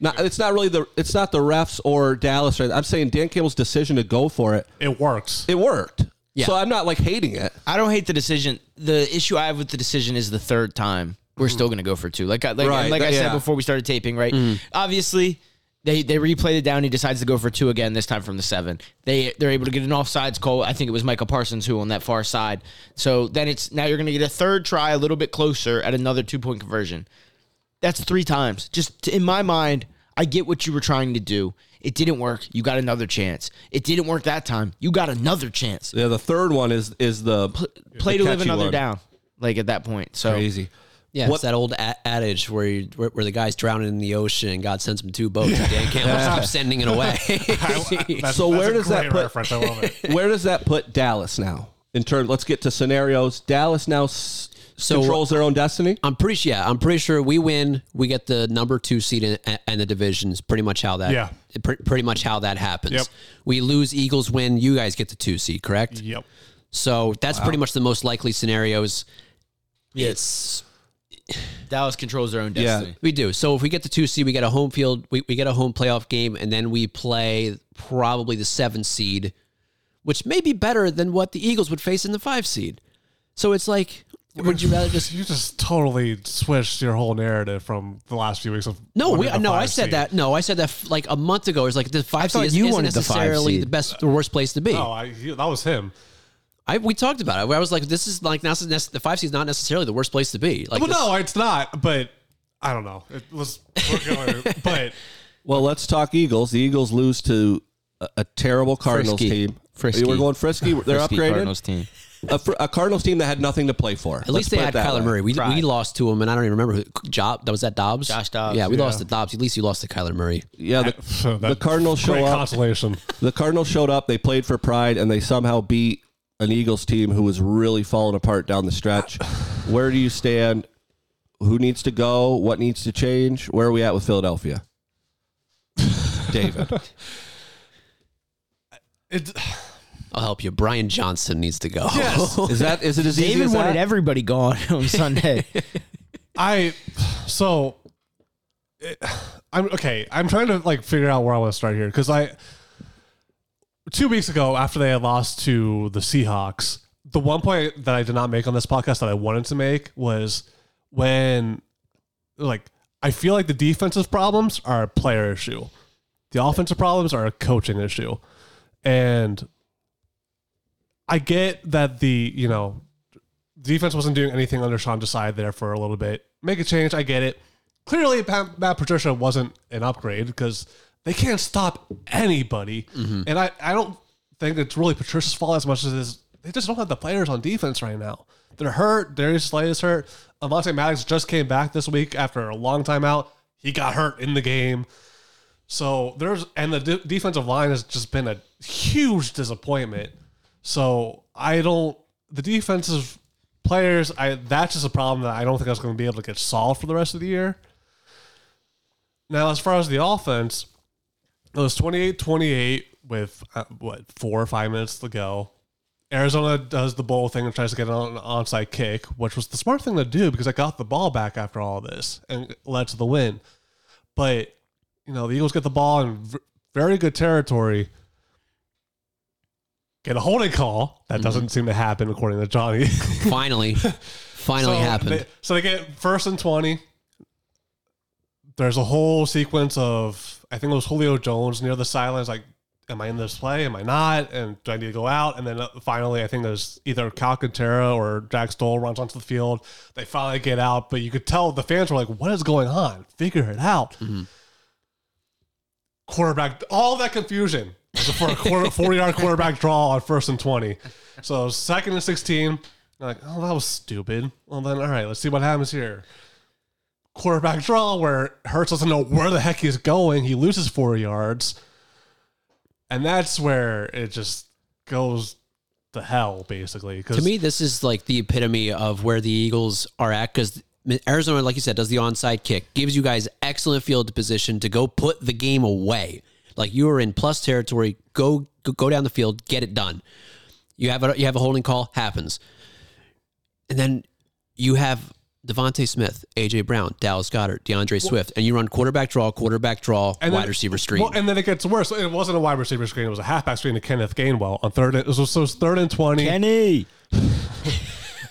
Not, it's not really the. It's not the refs or Dallas. Or, I'm saying Dan Campbell's decision to go for it.
It works.
It worked.
Yeah.
So I'm not like hating it.
I don't hate the decision. The issue I have with the decision is the third time we're still going to go for two. Like I, like,
Right,
like I
that-
said
yeah.
before we started taping, right? Obviously, they they replay it down. He decides to go for two again. This time from the seven. They they're able to get an offsides call. I think it was Micah Parsons who on that far side. So then it's now you're going to get a third try, a little bit closer at another two point conversion. That's three times. Just in my mind, I get what you were trying to do. It didn't work. You got another chance. It didn't work that time. You got another chance.
Yeah, the third one is is the
Play
the
to live another
one.
down. Like at that point. So
Crazy.
Yeah,
What-
it's that old a- adage where, you, where where the guy's drowning in the ocean and God sends him two boats and Dan Campbell stops sending it away.
That's-
So
that's
where
a
does that put-
reference? I love it.
Where does that put Dallas now? In turn, let's get to scenarios. Dallas now s-
So-
controls their own destiny.
I'm pretty sure. Yeah, I'm pretty sure we win. We get the number two seed in, and the divisions. Pretty much how that.
Yeah.
Pre- pretty much how that happens.
Yep.
We lose. Eagles win. You guys get the two seed. Correct.
Yep.
So that's pretty much the most likely scenarios. It's
Dallas controls their own
Yeah.
destiny.
we do. So if we get the two seed, we get a home field. We, we get a home playoff game, and then we play probably the seven seed, which may be better than what the Eagles would face in the five seed. So it's like, would you rather just
You just totally switched your whole narrative from the last few weeks of
No, we, no, I said
seed.
that. No, I said that f- like a month ago. It's like the five
thought
seed is,
you
isn't
wanted the five
necessarily
seed.
the best or worst place to be.
Oh, I, he, that was him.
I we talked about it. I was like, this is like now the five seed is not necessarily the worst place to be. Like,
Well,
this-
no, it's not. But I don't know. It was we're going. but
Well, let's talk Eagles. The Eagles lose to a, a terrible Cardinals
Frisky.
team.
Frisky.
We're going frisky. They're
Frisky
upgraded.
Cardinals team.
A, a Cardinals team that had nothing to play for.
At least they had Kyler Murray. We, we lost to him, and I don't even remember who. Job that was that Dobbs.
Josh Dobbs.
Yeah, we
Yeah.
lost to Dobbs. At least you lost to Kyler Murray.
Yeah, the,
So
the Cardinals show
great
up.
consolation.
The Cardinals showed up. They played for pride, and they somehow beat an Eagles team who was really falling apart down the stretch. Where do you stand? Who needs to go? What needs to change? Where are we at with Philadelphia? David.
It,
I'll help you. Brian Johnson needs to go.
yes,
Is that is it as easy
David
as
wanted
that?
everybody gone on Sunday.
I. So, it, I'm okay. I'm trying to like figure out where I want to start here because I. Two weeks ago, after they had lost to the Seahawks, the one point that I did not make on this podcast that I wanted to make was when, like, I feel like the defensive problems are a player issue, the offensive problems are a coaching issue, and I get that the you know defense wasn't doing anything under Sean Desai there for a little bit. Make a change, I get it. Clearly, Matt Patricia wasn't an upgrade because they can't stop anybody, mm-hmm. and I, I don't think it's really Patricia's fault as much as it is they just don't have the players on defense right now. They're hurt. Darius Slay is hurt. Avonte Maddox just came back this week after a long time out. He got hurt in the game. So there's and the de- defensive line has just been a huge disappointment. So I don't the defensive players. I that's just a problem that I don't think I was going to be able to get solved for the rest of the year. Now, as far as the offense, it was 28-28 with uh, what four or five minutes to go. Arizona does the bowl thing and tries to get on an onside kick, which was the smart thing to do because I got the ball back after all this and led to the win. But you know, the Eagles get the ball in very good territory. Get a holding call. That doesn't seem to happen according to Johnny.
Finally, finally
so
happened.
They, so they get first and 20. There's a whole sequence of, I think it was Julio Jones near the sidelines, like, am I in this play? Am I not? And do I need to go out? And then uh, finally, I think there's either Calcaterra or Jack Stoll runs onto the field. They finally get out, but you could tell the fans were like, what is going on? Figure it out. Quarterback, all that confusion for a quarter, 40 yard quarterback draw on first and 20. So second and 16. Like, oh, that was stupid. Well, then, all right, let's see what happens here. Quarterback draw where Hurts doesn't know where the heck he's going. He loses four yards. And that's where it just goes to hell, basically.
To me, this is like the epitome of where the Eagles are at because Arizona, like you said, does the onside kick, gives you guys excellent field position to go put the game away. Like you are in plus territory, go go, down the field, get it done. You have a you have a holding call, happens, and then you have DeVonta Smith, AJ Brown, Dallas Goedert, D'Andre Swift, and you run quarterback draw, quarterback draw,
And
wide
then-
receiver screen.
Well, and then it gets worse. It wasn't a wide receiver screen. It was a halfback screen to Kenneth Gainwell on third. And, so, so it was third and twenty.
Kenny.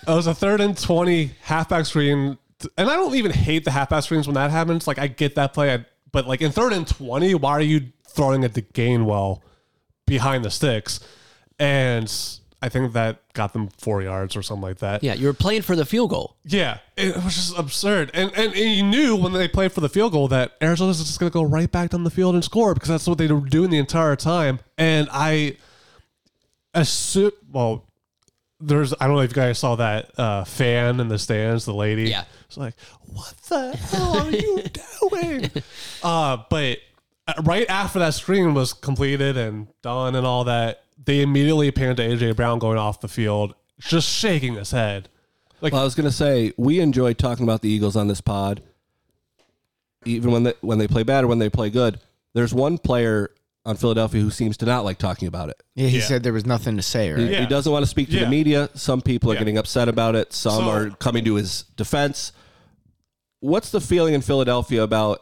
It was a third and 20 halfback screen. And I don't even hate the halfback screens when that happens. Like, I get that play. I, but, like, in third and 20, why are you throwing it to Gainwell behind the sticks? And I think that got them four yards or something like that.
yeah, you were playing for the field goal.
Yeah. It was just absurd. And, and, and you knew when they played for the field goal that Arizona's just going to go right back down the field and score because that's what they were doing the entire time. And I assume, well, there's I don't know if you guys saw that uh, fan in the stands, the lady.
Yeah.
It's like, what the hell are you doing? Uh, but uh, right after that screen was completed and done and all that, they immediately panned to AJ Brown going off the field, just shaking his head. Like,
Well, I was going to say we enjoy talking about the Eagles on this pod, even when they when they play bad or when they play good. There's one player on Philadelphia who seems to not like talking about it.
Yeah, he
Yeah.
said there was nothing to say, right?
He,
Yeah.
he doesn't want to speak to
Yeah.
the media. Some people are
Yeah.
getting upset about it. Some
So-
are coming to his defense. What's the feeling in Philadelphia about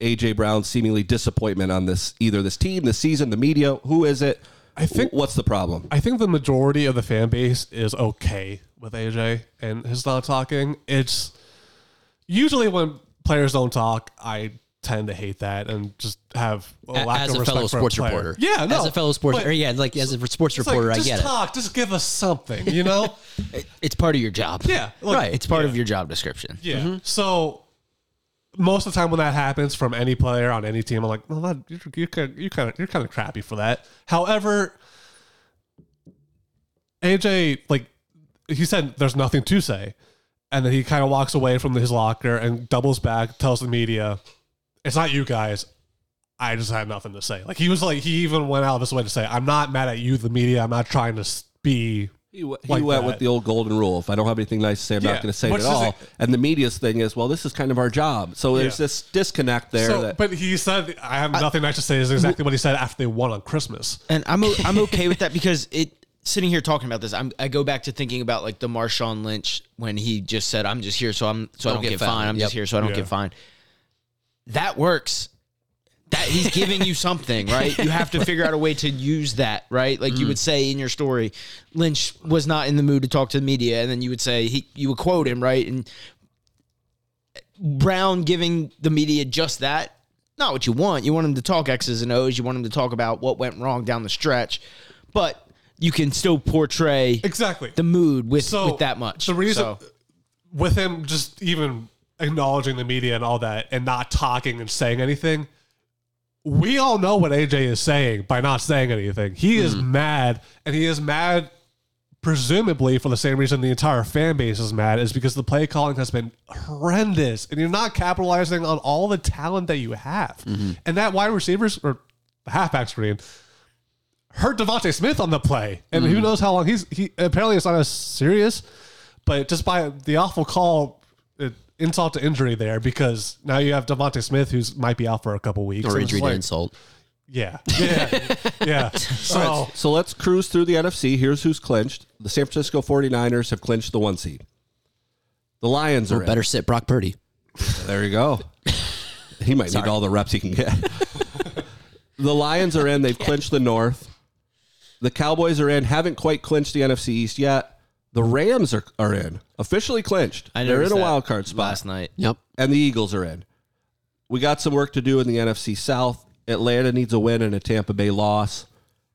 AJ Brown's seemingly disappointment on this either this team, this season, the media? Who is it?
I think-
what's the problem?
I think the majority of the fan base is okay with AJ and his not talking. It's usually when players don't talk, I tend to hate that and just have a lack
as
of
a
respect
fellow
for
sports
player.
reporter.
Yeah, no,
as a fellow sports,
but
or yeah, like as a sports
it's like,
reporter, I
just
get it.
talk, just give us something, you know?
It's part of your job.
Yeah, look,
right. It's part
yeah.
of your job description.
Yeah. Mm-hmm. So most of the time when that happens from any player on any team, I'm like, well, that, you're, you're, kind of, you're kind of crappy for that. However, AJ like he said, there's nothing to say, and then he kind of walks away from his locker and doubles back, tells the media, "It's not you guys." I just had nothing to say. Like he was like he even went out of his way to say, "I'm not mad at you, the media. I'm not trying to be
He, w- he
like
went
that.
with the old golden rule. If I don't have anything nice to say, I'm
Yeah,
not going to say it at all.
a-
and the media's thing is, well, this is kind of our job. So there's
Yeah.
this disconnect there.
So,
that,
but he said, "I have nothing nice to say." Is exactly what he said after they won on Christmas.
And I'm o- I'm okay with that because it sitting here talking about this, I'm, I go back to thinking about like the Marshawn Lynch when he just said, "I'm just here so I'm so I
Don't
don't
get
get, fined.
fined."
I'm
Yep.
just here so I don't
Yeah.
get fined." That works. That he's giving you something, right? You have to figure out a way to use that, right? Like you would mm. say in your story, Lynch was not in the mood to talk to the media, and then you would say he, you would quote him, right? And Brown giving the media just that, not what you want. You want him to talk X's and O's. You want him to talk about what went wrong down the stretch, but you can still portray
Exactly.
the mood with
So,
with that much.
the reason-
So,
With him just even acknowledging the media and all that, and not talking and saying anything, we all know what AJ is saying by not saying anything. He is hmm. mad, and he is mad. Presumably for the same reason the entire fan base is mad is because the play calling has been horrendous, and you're not capitalizing on all the talent that you have. Mm-hmm. And that wide receivers or the halfback screen hurt DeVonta Smith on the play, and who mm. knows how long he's he apparently it's not as serious, but just by the awful call, insult to injury there because now you have DeVonta Smith who's might be out for a couple weeks
or
And it's
injury to
like-
insult.
Yeah, yeah, yeah. So
so let's cruise through the NFC. Here's who's clinched. The San Francisco 49ers have clinched the one seed. The Lions are in.
Better sit Brock Purdy.
There you go. He might need all the reps he can get. the Lions are in. They've clinched the North. The Cowboys are in. Haven't quite clinched the NFC East yet. The Rams are, are in. Officially clinched.
I
They're in a wild card spot.
last night.
Yep.
And the Eagles are in. We got some work to do in the NFC South. Atlanta needs a win and a Tampa Bay loss.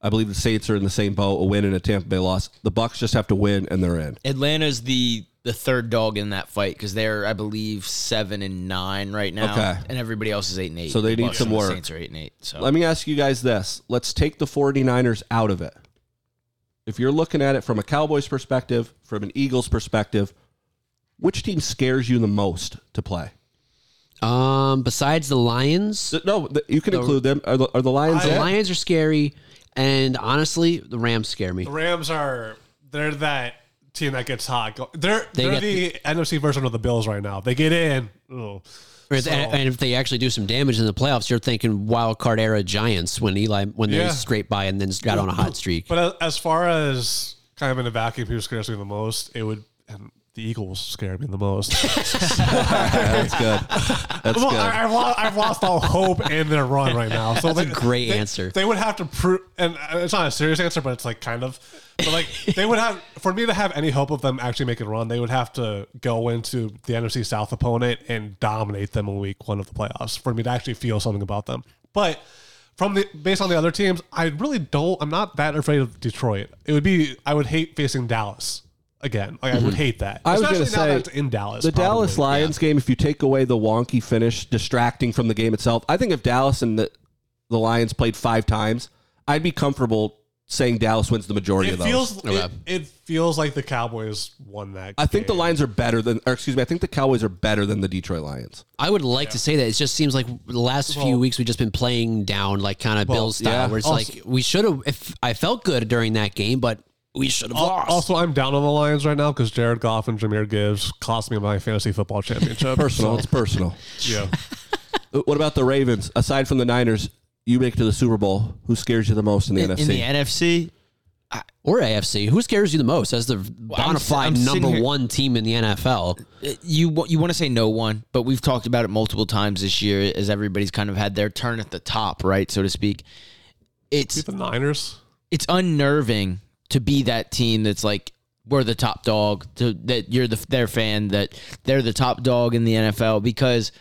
I believe the Saints are in the same boat, a win and a Tampa Bay loss. The Bucks just have to win and they're in.
Atlanta's the the third dog in that fight because they're I believe seven and nine right now,
Okay.
and everybody else is eight and eight.
So they
The
need
Bucks
some
and the
work.
Saints are eight and eight. So
Let me ask you guys this. Let's take the 49ers out of it. If you're looking at it from a Cowboys perspective, from an Eagles perspective, which team scares you the most to play?
Um, besides the Lions,
No, th- you can include them. Are the, are the Lions
the? Lions are scary, and honestly, the Rams scare me.
the Rams are they're that team that gets hot. They're
They
they are
get
the NFC version of the Bills right now. They get in. ugh. So-
and, and if they actually do some damage in the playoffs, you're thinking wild card era Giants when Eli when
Yeah.
they scraped by and then got on a hot streak.
But as- as far as kind of in a vacuum, who scares me the most, it would and the Eagles scare me the most.
That's good. That's
well,
good.
I, I've, lost, I've lost all hope in their run right now. So
That's a great
they-
answer.
They would have to prove, and uh, it's not a serious answer, but it's like kind of. But like they would have, for me to have any hope of them actually making a run, they would have to go into the NFC South opponent and dominate them in Week One of the playoffs for me to actually feel something about them. But from the based on the other teams, I really don't. I'm not that afraid of Detroit. It would be I would hate facing Dallas again. Like I would hate that.
Mm-hmm. I was
Especially
going to
now
say
that it's in Dallas.
The Dallas
probably.
Lions game. If you take away the wonky finish, distracting from the game itself, I think if Dallas and the the Lions played five times, I'd be comfortable saying Dallas wins the majority
It
of those.
feels it,
Okay.
it feels like the Cowboys won that. Game.
I think the
game.
Lions are better than, or excuse me, I think the Cowboys are better than the Detroit Lions.
I would like to say that. It just seems like the last few weeks we've just been playing down like kind of Bills style,
yeah.
where it's
Also-
like we should have. If I felt good during that game, but we should have
Al-
lost.
Also, I'm down on the Lions right now because Jared Goff and Jahmyr Gibbs cost me my fantasy football championship.
Personal, it's personal.
yeah.
What about the Ravens? Aside from the Niners, you make it to the Super Bowl. Who scares you the most in the
in,
NFC?
in the NFC,
or AFC. Who scares you the most as the bona fide number
here-
one team in the NFL?
Uh, you you want to say no one, but we've talked about it multiple times this year as everybody's kind of had their turn at the top, right, so to speak. It's
The Niners.
it's unnerving to be that team that's like we're the top dog to that you're the their fan that they're the top dog in the NFL because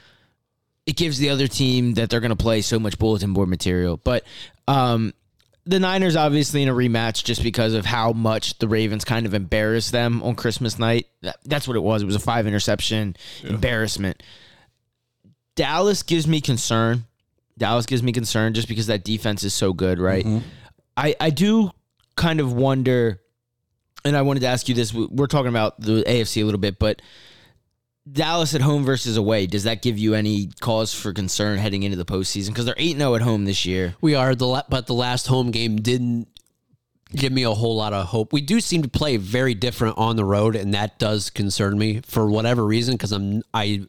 it gives the other team that they're going to play so much bulletin board material. But um, the Niners obviously in a rematch just because of how much the Ravens kind of embarrassed them on Christmas night. That, that's what it was. It was a five interception embarrassment. Dallas gives me concern. Dallas gives me concern just because that defense is so good, right? I, I do kind of wonder, and I wanted to ask you this. we- We're talking about the AFC a little bit, but Dallas at home versus away, does that give you any cause for concern heading into the postseason? Because they're 8 0 at home this year.
We are the but the last home game didn't give me a whole lot of hope. We do seem to play very different on the road, and that does concern me for whatever reason. Because I'm I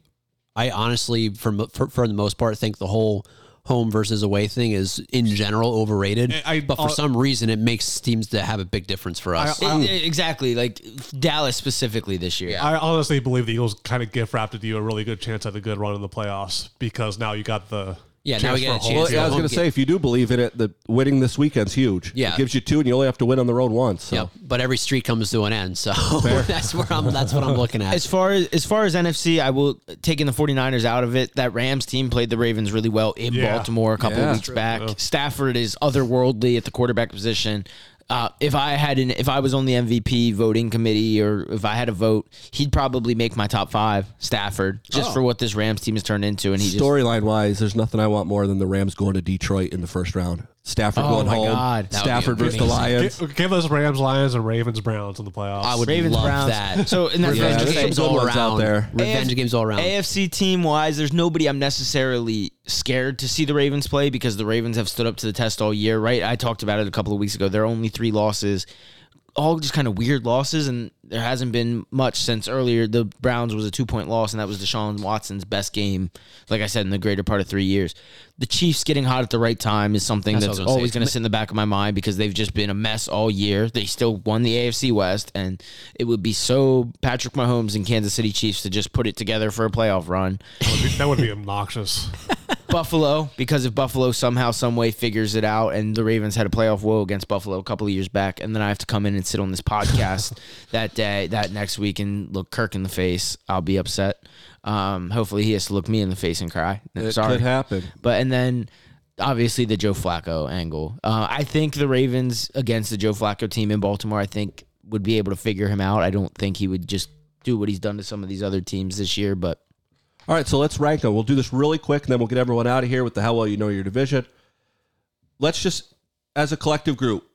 I honestly, for, for for the most part, think the whole home versus away thing is in general overrated.
I-
but for
I'll-
some reason, it makes teams to have a big difference for us.
It- it- exactly. Like Dallas specifically this year.
I honestly believe the Eagles kind of gift wrapped to you a really good chance at a good run in the playoffs because now you got the
Yeah, now we get a chance
Well, yeah, I was going to say, if you do believe in it, the winning this weekend's huge.
Yeah.
It gives you two, and you only have to win on the road once. So.
Yep. But every street comes to an end, so that's where I'm. That's what I'm looking at.
As far as as far as NFC, I will taking the 49ers out of it. That Rams team played the Ravens really well in
Yeah.
Baltimore a couple
Yeah.
of weeks back. Stafford is otherworldly at the quarterback position. Uh, if I had an, if I was on the MVP voting committee or if I had a vote, he'd probably make my top five. Stafford, just for what this Rams team has turned into, and he
Storyline wise, there's nothing I want more than the Rams going to Detroit in the first round. Stafford
Oh
going
my
home.
God. That would be
Stafford versus the
amazing.
Lions.
Give, give us Rams, Lions, and Ravens, Browns in the playoffs.
I would
Ravens,
love
Browns.
that.
So, and that's what I was
Yeah,
gonna say.
some
games
good
all
ones out
around.
there.
Revenge
AF
games all around.
AFC team wise, there's nobody I'm necessarily scared to see the Ravens play because the Ravens have stood up to the test all year, right? I talked about it a couple of weeks ago. There are only three losses, all just kind of weird losses, and there hasn't been much since earlier. The Browns was a two point loss, and that was Deshaun Watson's best game, like I said, in the greater part of three years. The Chiefs getting hot at the right time is something
That's
that's,
what I was gonna
always going to sit in the back of my mind because they've just been a mess all year. They still won the AFC West, and it would be so Patrick Mahomes and Kansas City Chiefs to just put it together for a playoff run.
that, would be, that would be obnoxious.
Buffalo, because if Buffalo somehow, some way figures it out, and the Ravens had a playoff woe against Buffalo a couple of years back, and then I have to come in and sit on this podcast that day, that next week, and look Kirk in the face, I'll be upset. Um, hopefully, he has to look me in the face and cry.
It
Sorry,
could happen.
but and then obviously the Joe Flacco angle. Uh, I think the Ravens against the Joe Flacco team in Baltimore, I think would be able to figure him out. I don't think he would just do what he's done to some of these other teams this year, but.
All right, so let's rank them. We'll do this really quick, and then we'll get everyone out of here with the how well you know your division. Let's just, as a collective group,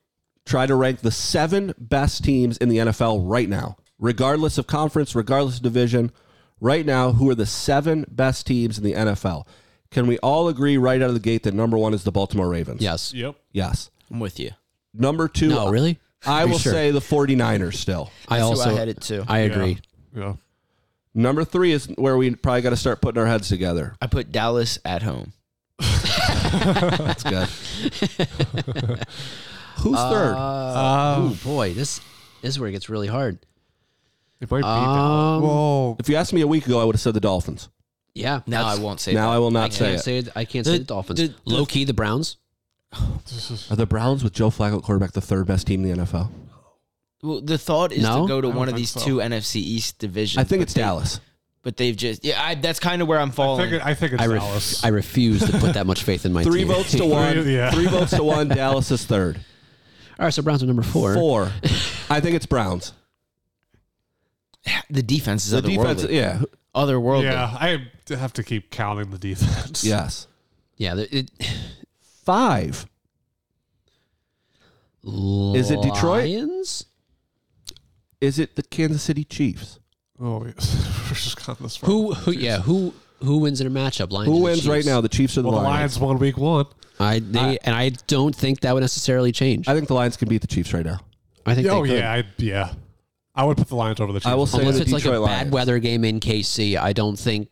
try to rank the seven best teams in the NFL right now, regardless of conference, regardless of division. Right now, who are the seven best teams in the NFL? Can we all agree right out of the gate that number one is the Baltimore Ravens?
yes.
yep.
Yes.
I'm with you.
Number two.
No, really?
I
Are you
will
sure?
say the 49ers still.
I
That's who
also
I had it too.
I agree.
Yeah.
Number three is where we probably got to start putting our heads together.
I put Dallas at home.
That's good. Who's third?
oh boy, this, this is where it gets really hard.
They might beat
Um,
Whoa.
If you asked me a week ago, I would have said the Dolphins.
Yeah.
Now I
that's-
won't say
Now
that.
I will
I
not say
can't
it.
say it. I can't
The-
say the Dolphins.
the- the-
Low key, the Browns.
Are the Browns with Joe Flacco quarterback the third best team in the NFL?
Well, the thought is
No?
to go to
I don't
one of
think
these
so.
two NFC East divisions.
I think
but
it's
they-
Dallas.
but they've just yeah. I, that's kind of where I'm
I
falling.
think, it, I think it's
I,
Dallas.
I refuse to put that much faith in my
Three
team.
votes to one.
yeah.
Three votes to one. Dallas is third.
All right, so Browns are number four.
Four. I think it's Browns.
the defense is
The
otherworldly.
defense, yeah,
otherworldly.
yeah, I have to keep counting the defense.
yes.
Yeah. the- It,
Five. Is it Detroit?
Lions?
Is it the Kansas City Chiefs?
Oh, yes. We're just counting this.
Who? Who? Yeah. Who? Who wins in a matchup? Lions.
Who
or
wins right
Chiefs?
now? The Chiefs or the
Well, the
Lions?
Lions won week one.
I they and I don't think that would necessarily change.
I think the Lions can beat the Chiefs right now.
I think.
Oh
they could.
yeah, I, yeah. I would put the Lions over the Chiefs.
I will say
Unless
the
it's like a
Detroit
bad
Lions.
weather game in KC, I don't think.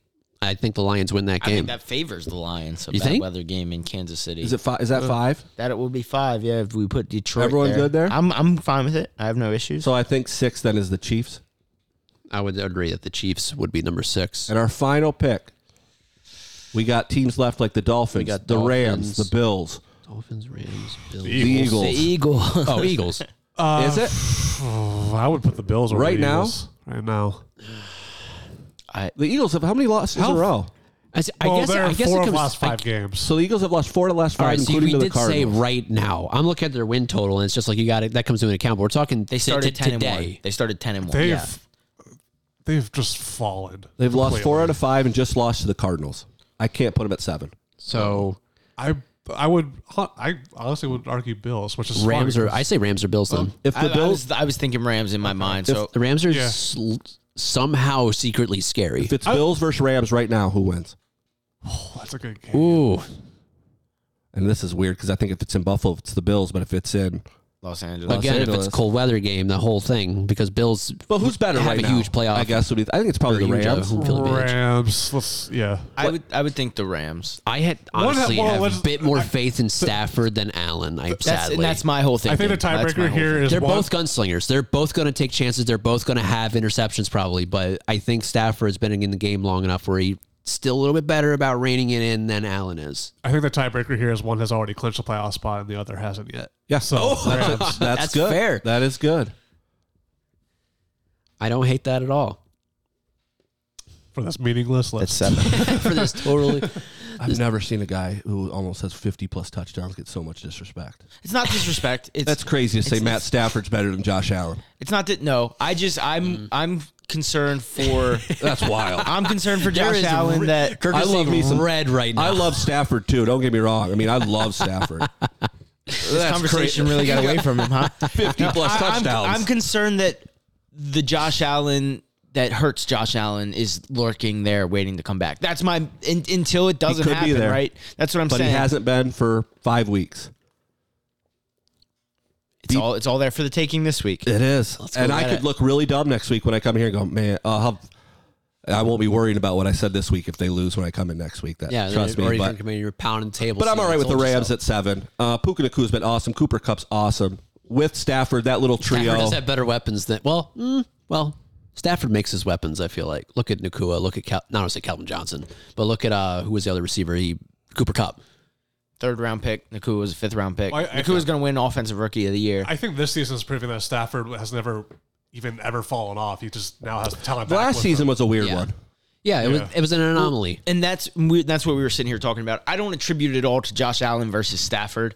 I think the Lions win that
I
game.
think that favors the Lions. A
You
bad
think?
weather game in Kansas City.
Is it five? Is that five?
that it will be five? Yeah, if we put Detroit.
Everyone
there.
good there?
I'm I'm fine with it. I have no issues.
So I think six then is the Chiefs.
I would agree that the Chiefs would be number six.
And our final pick, we got teams left like the Dolphins,
got
the Rams, the Bills,
Dolphins, Rams, Bills.
the Eagles.
the Eagle.
Oh, Eagles.
Uh, is it?
Oh, I would put the Bills over
Right
the
now?
Eagles. Right now.
The Eagles have how many losses in a row?
I, s- I
well,
guess.
they're
I guess
four
it
of
comes.
the last five
I,
games.
So the Eagles have lost four to the last five,
right, so
including
we
to the
did say
Cardinals.
right now. I'm looking at their win total, and it's just like you got it. That comes into account. But we're talking.
They
t-
started
t-
ten and
today.
one. They started ten and one.
They've
yeah.
they've just fallen.
They've lost four out of five and just lost to the Cardinals. I can't put them at seven.
So
I I would I honestly would argue Bills, which is
Rams
funny
are. I say Rams or Bills. Then
If the
I, I
Bills,
was, I was thinking Rams in my mind. So
the Rams are
Yeah.
sl- somehow secretly scary.
if it's Bills versus Rams right now, who wins?
Oh, that's a good game.
Ooh,
And this is weird because I think if it's in Buffalo, it's the Bills, but if it's in,
Los Angeles.
again, if
Angeles.
it's cold weather game, the whole thing because Bills.
but who's better
have
right
a
now?
huge playoff.
I guess would be, I think it's probably the
huge, uh,
Rams.
home field advantage.
Rams. Let's yeah.
I would I would think the Rams.
I had
One-
honestly
well,
have
let's-
a bit more
I-
faith in Stafford than Allen. I
That's
sadly.
and that's my whole thing.
I think the tiebreaker here is
They're
one,
both gunslingers. They're both going to take chances. They're both going to have interceptions probably, but I think Stafford's been in the game long enough where he's still a little bit better about reining it in than Allen is.
I think the tiebreaker here is one has already clinched a playoff spot and the other hasn't yet.
Yeah.
So oh. Rams.
That's,
That's
good.
fair.
That is good.
I don't hate that at all.
for this meaningless list.
That's seven.
For this totally,
I've never seen a guy who almost has 50 plus touchdowns get so much disrespect.
it's not disrespect. It's
That's crazy to say
it's-
Matt Stafford's better than Josh Allen.
It's not that. No, I just I'm mm-hmm. I'm concerned for.
That's wild.
I'm concerned for Josh
is
Allen
re-
that
Kirk
I love me some-
red right now.
I love Stafford too. Don't get me wrong. I mean, I love Stafford.
this conversation really got away from him, huh?
50 plus
I- I'm-
touchdowns.
I'm, concerned that the Josh Allen that hurts Josh Allen is lurking there, waiting to come back. That's my in, until it doesn't
be
happen, right? That's what I'm
but
saying.
But he hasn't been for five weeks.
it's all it's all there for the taking this week.
It is. And I could
it.
look really dumb next week when I come here and go, man, have, I won't be worrying about what I said this week if they lose when I come in next week. That
yeah,
trust me. But,
in, you're pounding the table.
but I'm all right with the Rams
so."
at seven. Uh, Puka Nacua's been awesome. Cooper Kupp's awesome. With Stafford, that little trio.
Stafford does have better weapons than well, mm, well. Stafford makes his weapons. I feel like. Look at Nacua. Look at Cal, not want to say Calvin Johnson, but look at uh, who was the other receiver? He Cooper Kupp.
Third round pick. Nacua was a fifth round pick.
I- I
Nacua's going to win offensive rookie of the year.
I think this season is proving that Stafford has never even ever fallen off. He just now has talent. back
Last
with
season
him.
was a weird
Yeah.
one.
Yeah, it
Yeah.
was it was an anomaly.
and that's we, that's what we were sitting here talking about. I don't attribute it all to Josh Allen versus Stafford.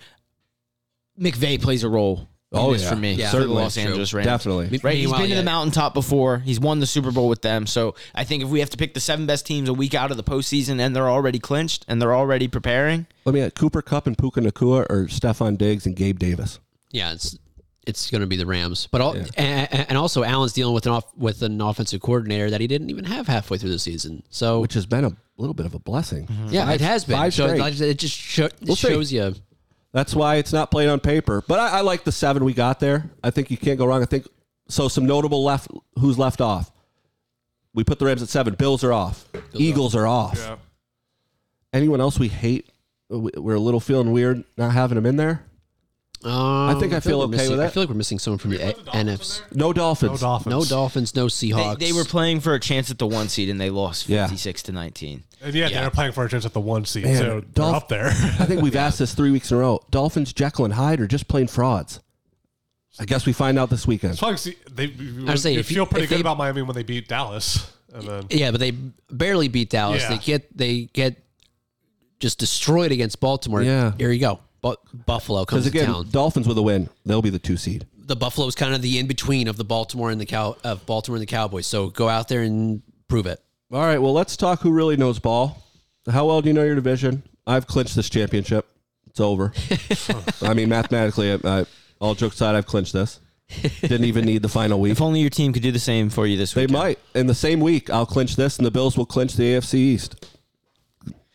McVay plays a role. In
Oh, yeah.
for me.
Yeah.
for the
Certainly.
Los
True.
Angeles Rams.
Definitely.
Right, he's
Meanwhile,
been to
yeah.
the mountaintop before. He's won the Super Bowl with them. So I think if we have to pick the seven best teams a week out of the postseason and they're already clinched and they're already preparing,
Let me at Cooper Kupp and Puka Nacua or Stefon Diggs and Gabe Davis.
Yeah, it's it's going to be the Rams, but all, and, and also Allen's dealing with an off with an offensive coordinator that he didn't even have halfway through the season. So
which has been a little bit of a blessing.
yeah,
Five-
it has been.
five
So
straight.
like, it just sho- it
We'll see.
shows you.
That's why it's not played on paper. But I, I like the seven we got there. I think you can't go wrong. I think so. Some notable left. Who's left off? We put the Rams at seven. Bills are off. Eagles are off.
Yeah.
Anyone else we hate? We're a little feeling weird not having them in there.
Um,
I think I feel
like we're
okay
missing-
with
I feel like we're missing someone from the,
put the Dolphins
NFC.
No Dolphins.
No Dolphins.
No Dolphins, no Seahawks.
they were playing for a chance at the one seed and they lost
Yeah.
56 to 19.
And yeah,
Yeah.
they were playing for a chance at the one seed,
Man,
so they're
Dolph-
up there.
I think we've asked this three weeks in a row. Dolphins, Jekyll and Hyde are just plain frauds. I guess we find out this weekend.
Probably see- they
I say,
you
if you-
feel pretty
if
good
they-
about Miami when they beat Dallas, and then
Yeah, but they barely beat Dallas.
Yeah.
They get they get just destroyed against Baltimore.
Yeah.
Here you go. Bu- Buffalo comes
Because
to
again,
town.
Dolphins with a win, they'll be the two seed.
The Buffalo's kind of the in between of the Baltimore and the cow of Baltimore and the Cowboys. So go out there and prove it.
All right, well, let's talk who really knows ball. How well do you know your division? I've clinched this championship. It's over. I mean, mathematically, I, I, all jokes aside, I've clinched this. Didn't even need the final week.
If only your team could do the same for you this week.
They
week.
might. In the same week, I'll clinch this, and the Bills will clinch the AFC East.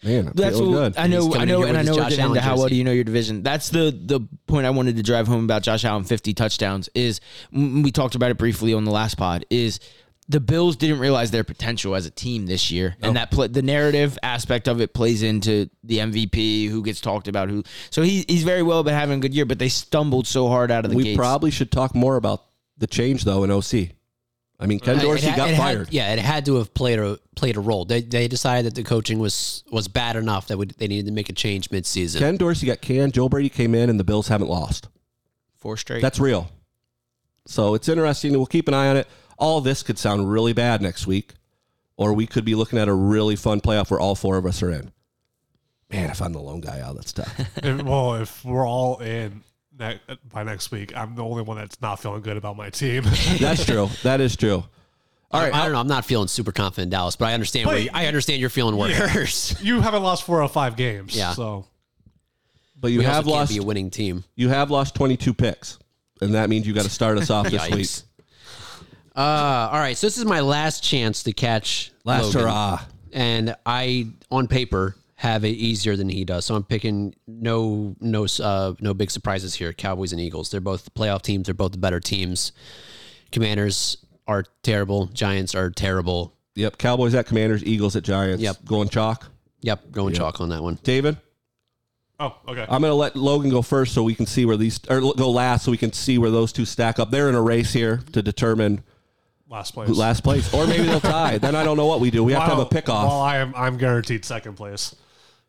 Man, I'm
That's what
good.
I know. I know, and I know we're
Josh
getting
Allen
into how well do you know your division. That's the the point I wanted to drive home about Josh Allen 50 touchdowns. Is we talked about it briefly on the last pod. Is the Bills didn't realize their potential as a team this year, and that the narrative aspect of it plays into the MVP, who gets talked about, who. So he, he's very well been having a good year, but they stumbled so hard out of the
We
gates.
probably should talk more about the change, though, in OC. I mean, Ken uh,
It
Dorsey
had-
got
it had-
fired.
yeah, it had to have played a played a role. They, they decided that the coaching was was bad enough that would, they needed to make a change midseason.
Ken Dorsey got canned. Joe Brady came in, and the Bills haven't lost.
four straight.
That's real. So it's interesting. We'll keep an eye on it. All this could sound really bad next week, or we could be looking at a really fun playoff where all four of us are in. Man, if I'm the lone guy out, that's tough.
well, if we're all in ne- by next week, I'm the only one that's not feeling good about my team.
that's true. That is true. All right,
I don't know. I'm not feeling super confident in Dallas, but I understand. where you, I understand you're feeling worse.
you haven't lost four or five games,
Yeah.
So
but you
We
have
also can't
lost.
be a winning team.
You have lost 22 picks, and that means you got to start us off this week.
Yikes. Uh, all right, so this is my last chance to catch
Last
Logan.
hurrah.
and I on paper have it easier than he does. So I'm picking no no uh, no big surprises here. Cowboys and Eagles. They're both playoff teams. They're both the better teams. Commanders are terrible. Giants are terrible.
Yep. Cowboys at Commanders, Eagles at Giants.
Yep.
Going chalk.
Yep, going chalk on that one.
David,
oh, okay.
I'm going to let Logan go first so we can see where these, or go last so we can see where those two stack up. They're in a race here to determine
last place.
last place, or maybe they'll tie. Then I don't know what we do. We have to have a pick
Well,
off.
I am I'm guaranteed second place.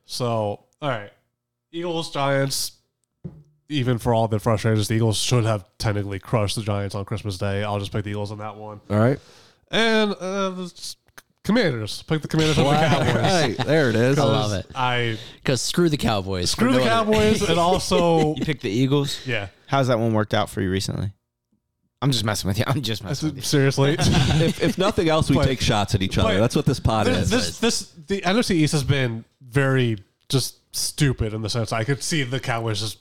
So all right, Eagles Giants. Even for all the frustrations, the Eagles should have technically crushed the Giants on Christmas Day. I'll just pick the Eagles on that one.
All right.
And uh, the Commanders. Pick the Commanders over the Cowboys.
Right. There it is.
I love it
I
because screw the Cowboys.
screw
For
the
no other-
Cowboys and also
you picked the Eagles.
yeah.
How's that one worked out for you recently? I'm just messing with you. I'm just messing with you.
Seriously,
if, if nothing else, we
But-
take shots at each other.
but
That's what this pod
this,
is.
this this the NFC East has been very just stupid in the sense I could see the Cowboys just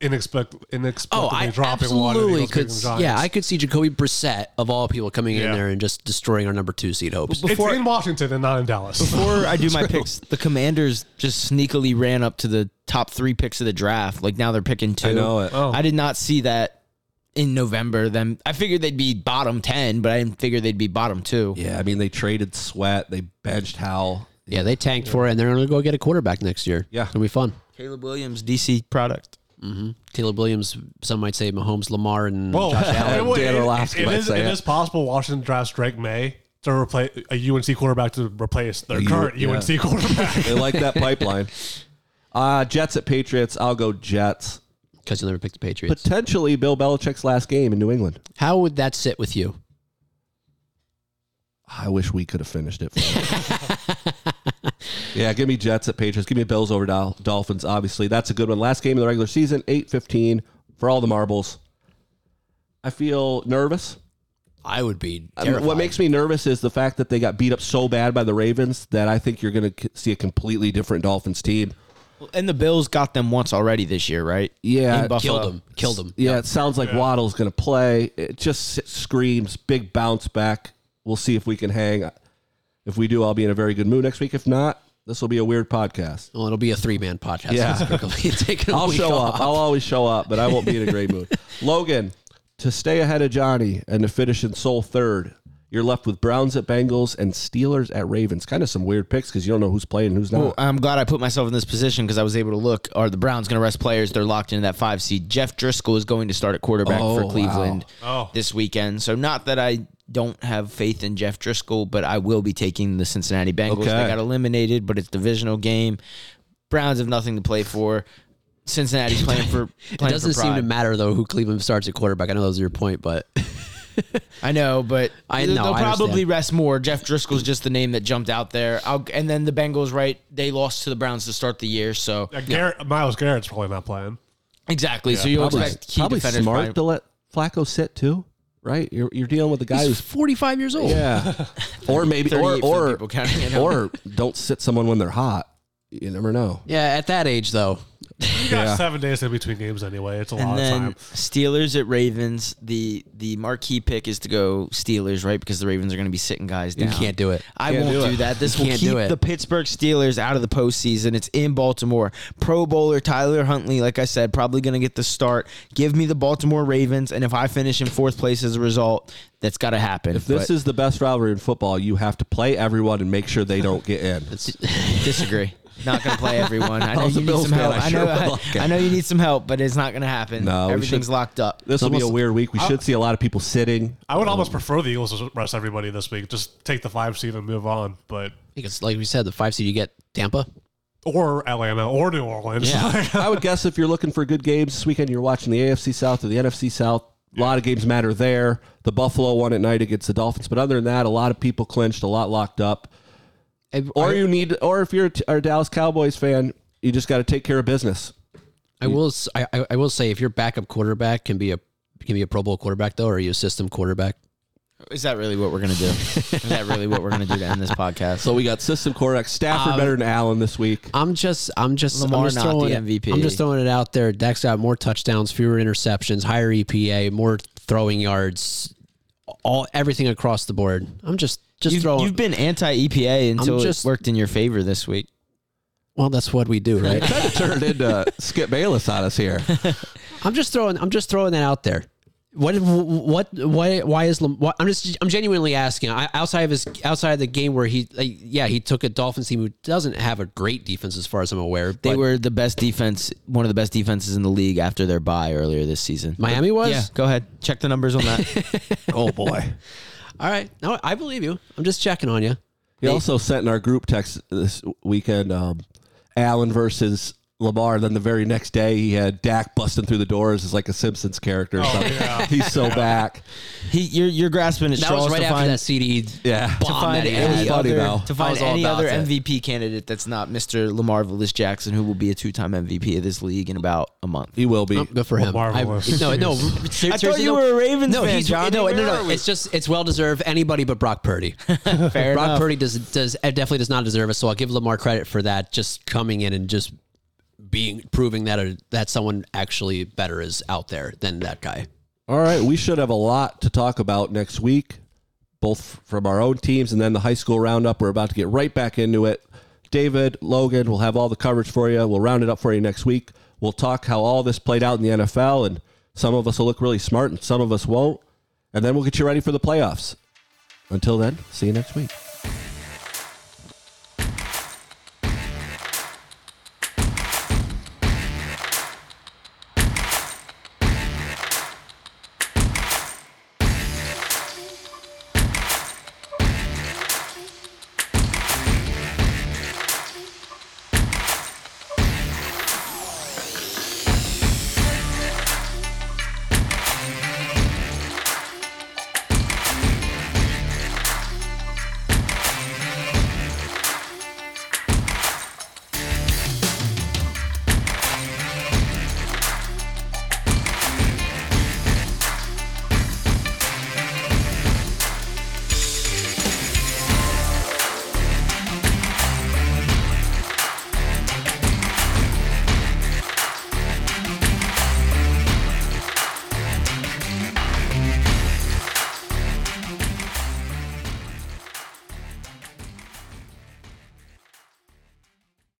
inexpect, inexplicably
Oh, I
dropping one. and the
absolutely
Eagles
could.
picking the
Yeah, I could see Jacoby Brissett of all people coming in there and just destroying our number two seed hopes.
It's in Washington and not in Dallas.
Before I do my picks, the Commanders just sneakily ran up to the top three picks of the draft. Like now they're picking two.
I know it.
Oh.
I did not see that in November. Then I figured they'd be bottom ten, but I didn't figure they'd be bottom two.
Yeah, I mean, they traded Sweat. They benched Howell.
Yeah, they tanked for it, and they're going to go get a quarterback next year.
Yeah.
it'll be fun.
Caleb Williams, DC product.
Caleb Williams, some might say Mahomes, Lamar, and
Whoa.
Josh Allen.
It-
Dan
it-
Orlovsky
it
might
is-
say
it
it.
is possible Washington drafts Drake Maye to replace a UNC quarterback to replace their
U-
current
yeah.
UNC quarterback.
They like that pipeline. Uh, Jets at Patriots. I'll go Jets.
Because you'll never pick the Patriots.
Potentially Bill Belichick's last game in New England.
How would that sit with you?
I wish we could have finished it. For him. yeah, give me Jets at Patriots. Give me Bills over Dol- Dolphins. Obviously, that's a good one. Last game of the regular season, eight fifteen for all the marbles. I feel nervous.
I would be terrified.
what makes me nervous is the fact that they got beat up so bad by the Ravens that I think you're going to see a completely different Dolphins team.
And the Bills got them once already this year, right?
Yeah,
killed them. Killed them.
Yeah, it sounds like Waddle's going to play. It just screams big bounce back. We'll see if we can hang. If we do, I'll be in a very good mood next week. If not, this will be a weird podcast.
Well, it'll be a three man podcast.
Yeah.
Typically. Taking a
I'll show
off.
up. I'll always show up, but I won't be in a great mood. Logan, to stay ahead of Johnny and to finish in sole third, You're left with Browns at Bengals and Steelers at Ravens. Kind of some weird picks because you don't know who's playing and who's not.
Well, I'm glad I put myself in this position because I was able to look. Are the Browns going to rest players? They're locked into that five seed. Jeff Driskel is going to start at quarterback
Oh,
for
wow.
Cleveland
Oh.
this weekend. So not that I don't have faith in Jeff Driskel, but I will be taking the Cincinnati Bengals.
Okay.
They got eliminated, but it's divisional game. Browns have nothing to play for. Cincinnati's playing for.
It doesn't
for
seem to matter though who Cleveland starts at quarterback. I know that was your point, but
I know, but
I
they'll
know, I
probably
understand.
rest more. Jeff Driskel's just the name that jumped out there. I'll, and then the Bengals, right? They lost to the Browns to start the year, so
Yeah, Garrett, Myles Garrett's probably not playing.
exactly. so you'll
probably
expect key
probably
defenders.
smart
probably-
to let Flacco sit too, right? You're, you're dealing with a guy
he's
who's
45 years old.
yeah, or maybe or or
people counting it out.
or don't sit someone when they're hot. You never know.
Yeah, at that age though.
You got
Yeah.
seven days in between games anyway. It's a
And
lot
then
of time.
Steelers at Ravens. The the marquee pick is to go Steelers, right? Because the Ravens are going to be sitting guys
You
down.
can't do it.
I
Can't
won't
do
do,
it.
that. This
You
will
can't
keep
do it.
the Pittsburgh Steelers out of the postseason. It's in Baltimore. Pro Bowler Tyler Huntley, like I said, probably going to get the start. Give me the Baltimore Ravens, and if I finish in fourth place as a result, that's got to happen.
If this
But
is the best rivalry in football, you have to play everyone and make sure they don't get in.
disagree. Not going to play everyone. I know
was a
you need
Bills
some
fan,
help.
I
I,
sure
know.
would
I,
like it.
I know you need some help, but it's not going to happen.
No, we
everything's
should-
locked up.
This will be a
almost-
weird week. We should see a lot of people sitting.
I would almost prefer the Eagles to rest everybody this week. Just take the five seed and move on. But
Because like we said, the five seed you get Tampa.
or Atlanta or New Orleans.
Yeah.
I would guess if you're looking for good games this weekend, you're watching the AFC South or the NFC South. A lot of games matter there. The Buffalo won at night against the Dolphins, but other than that, a lot of people clinched, a lot locked up. Or you need, or if you're a Dallas Cowboys fan, you just got to take care of business.
I will. s- I, I- I will say if your backup quarterback can be a can be a Pro Bowl quarterback though, or are you a system quarterback?
Is that really what we're going to do? is that really what we're going to do to end this podcast?
So we got system quarterback Stafford
Um,
better than Allen this week.
I'm just I'm just
Lamar
I'm just
not
throwing
the
it- I'm just throwing it out there. Dak's got more touchdowns, fewer interceptions, higher EPA, more throwing yards, all everything across the board. I'm just just
You've,
throwing.
you've been anti EPA until
just-
it worked in your favor this week.
well, that's what we do, right?
kind of turned into Skip Bayless on us here.
I'm just throwing. I'm just throwing that out there. What? What? Why? Why is? Lam- What, I'm just. I'm genuinely asking. I, outside of his, outside of the game where he, like, yeah, he took a Dolphins team who doesn't have a great defense as far as I'm aware.
They
but
were the best defense, one of the best defenses in the league after their bye earlier this season.
Miami was.
Yeah, go ahead. Check the numbers on that.
Oh boy.
All right. No, I believe you. I'm just checking on you.
He also sent in our group text this weekend um, Allen versus Lamar. Then the very next day, he had Dak busting through the doors as like a Simpsons character or oh, something.
yeah.
He's so back.
he, you're, you're grasping at
That
straws
was right
to
after
find,
that CD.
Yeah.
to
bomb
find
that he
any
had.
funny,
other, to
I
find
was all
any
about
other
it.
MVP candidate that's not Mr. Lamar Willis Jackson, who will be a two time MVP of this league in about a month.
He will be.
Oh, good for him.
Marvelous.
I, no, no. Ser-
I thought
seriously,
you
no.
were a Ravens
no,
fan,
he's,
Johnny.
No,
Where
no,
are
no.
we?
It's just it's well deserved. Anybody but Brock Purdy.
Fair
Brock
enough.
Purdy does does definitely does not deserve it. So I'll give Lamar credit for that. Just coming in and just being proving that a, that someone actually better is out there than that guy.
All right. We should have a lot to talk about next week, both from our own teams and then the high school roundup. We're about to get right back into it. David, Logan, we'll have all the coverage for you. We'll round it up for you next week. We'll talk how all this played out in the NFL, and some of us will look really smart and some of us won't. And then we'll get you ready for the playoffs. Until then, see you next week.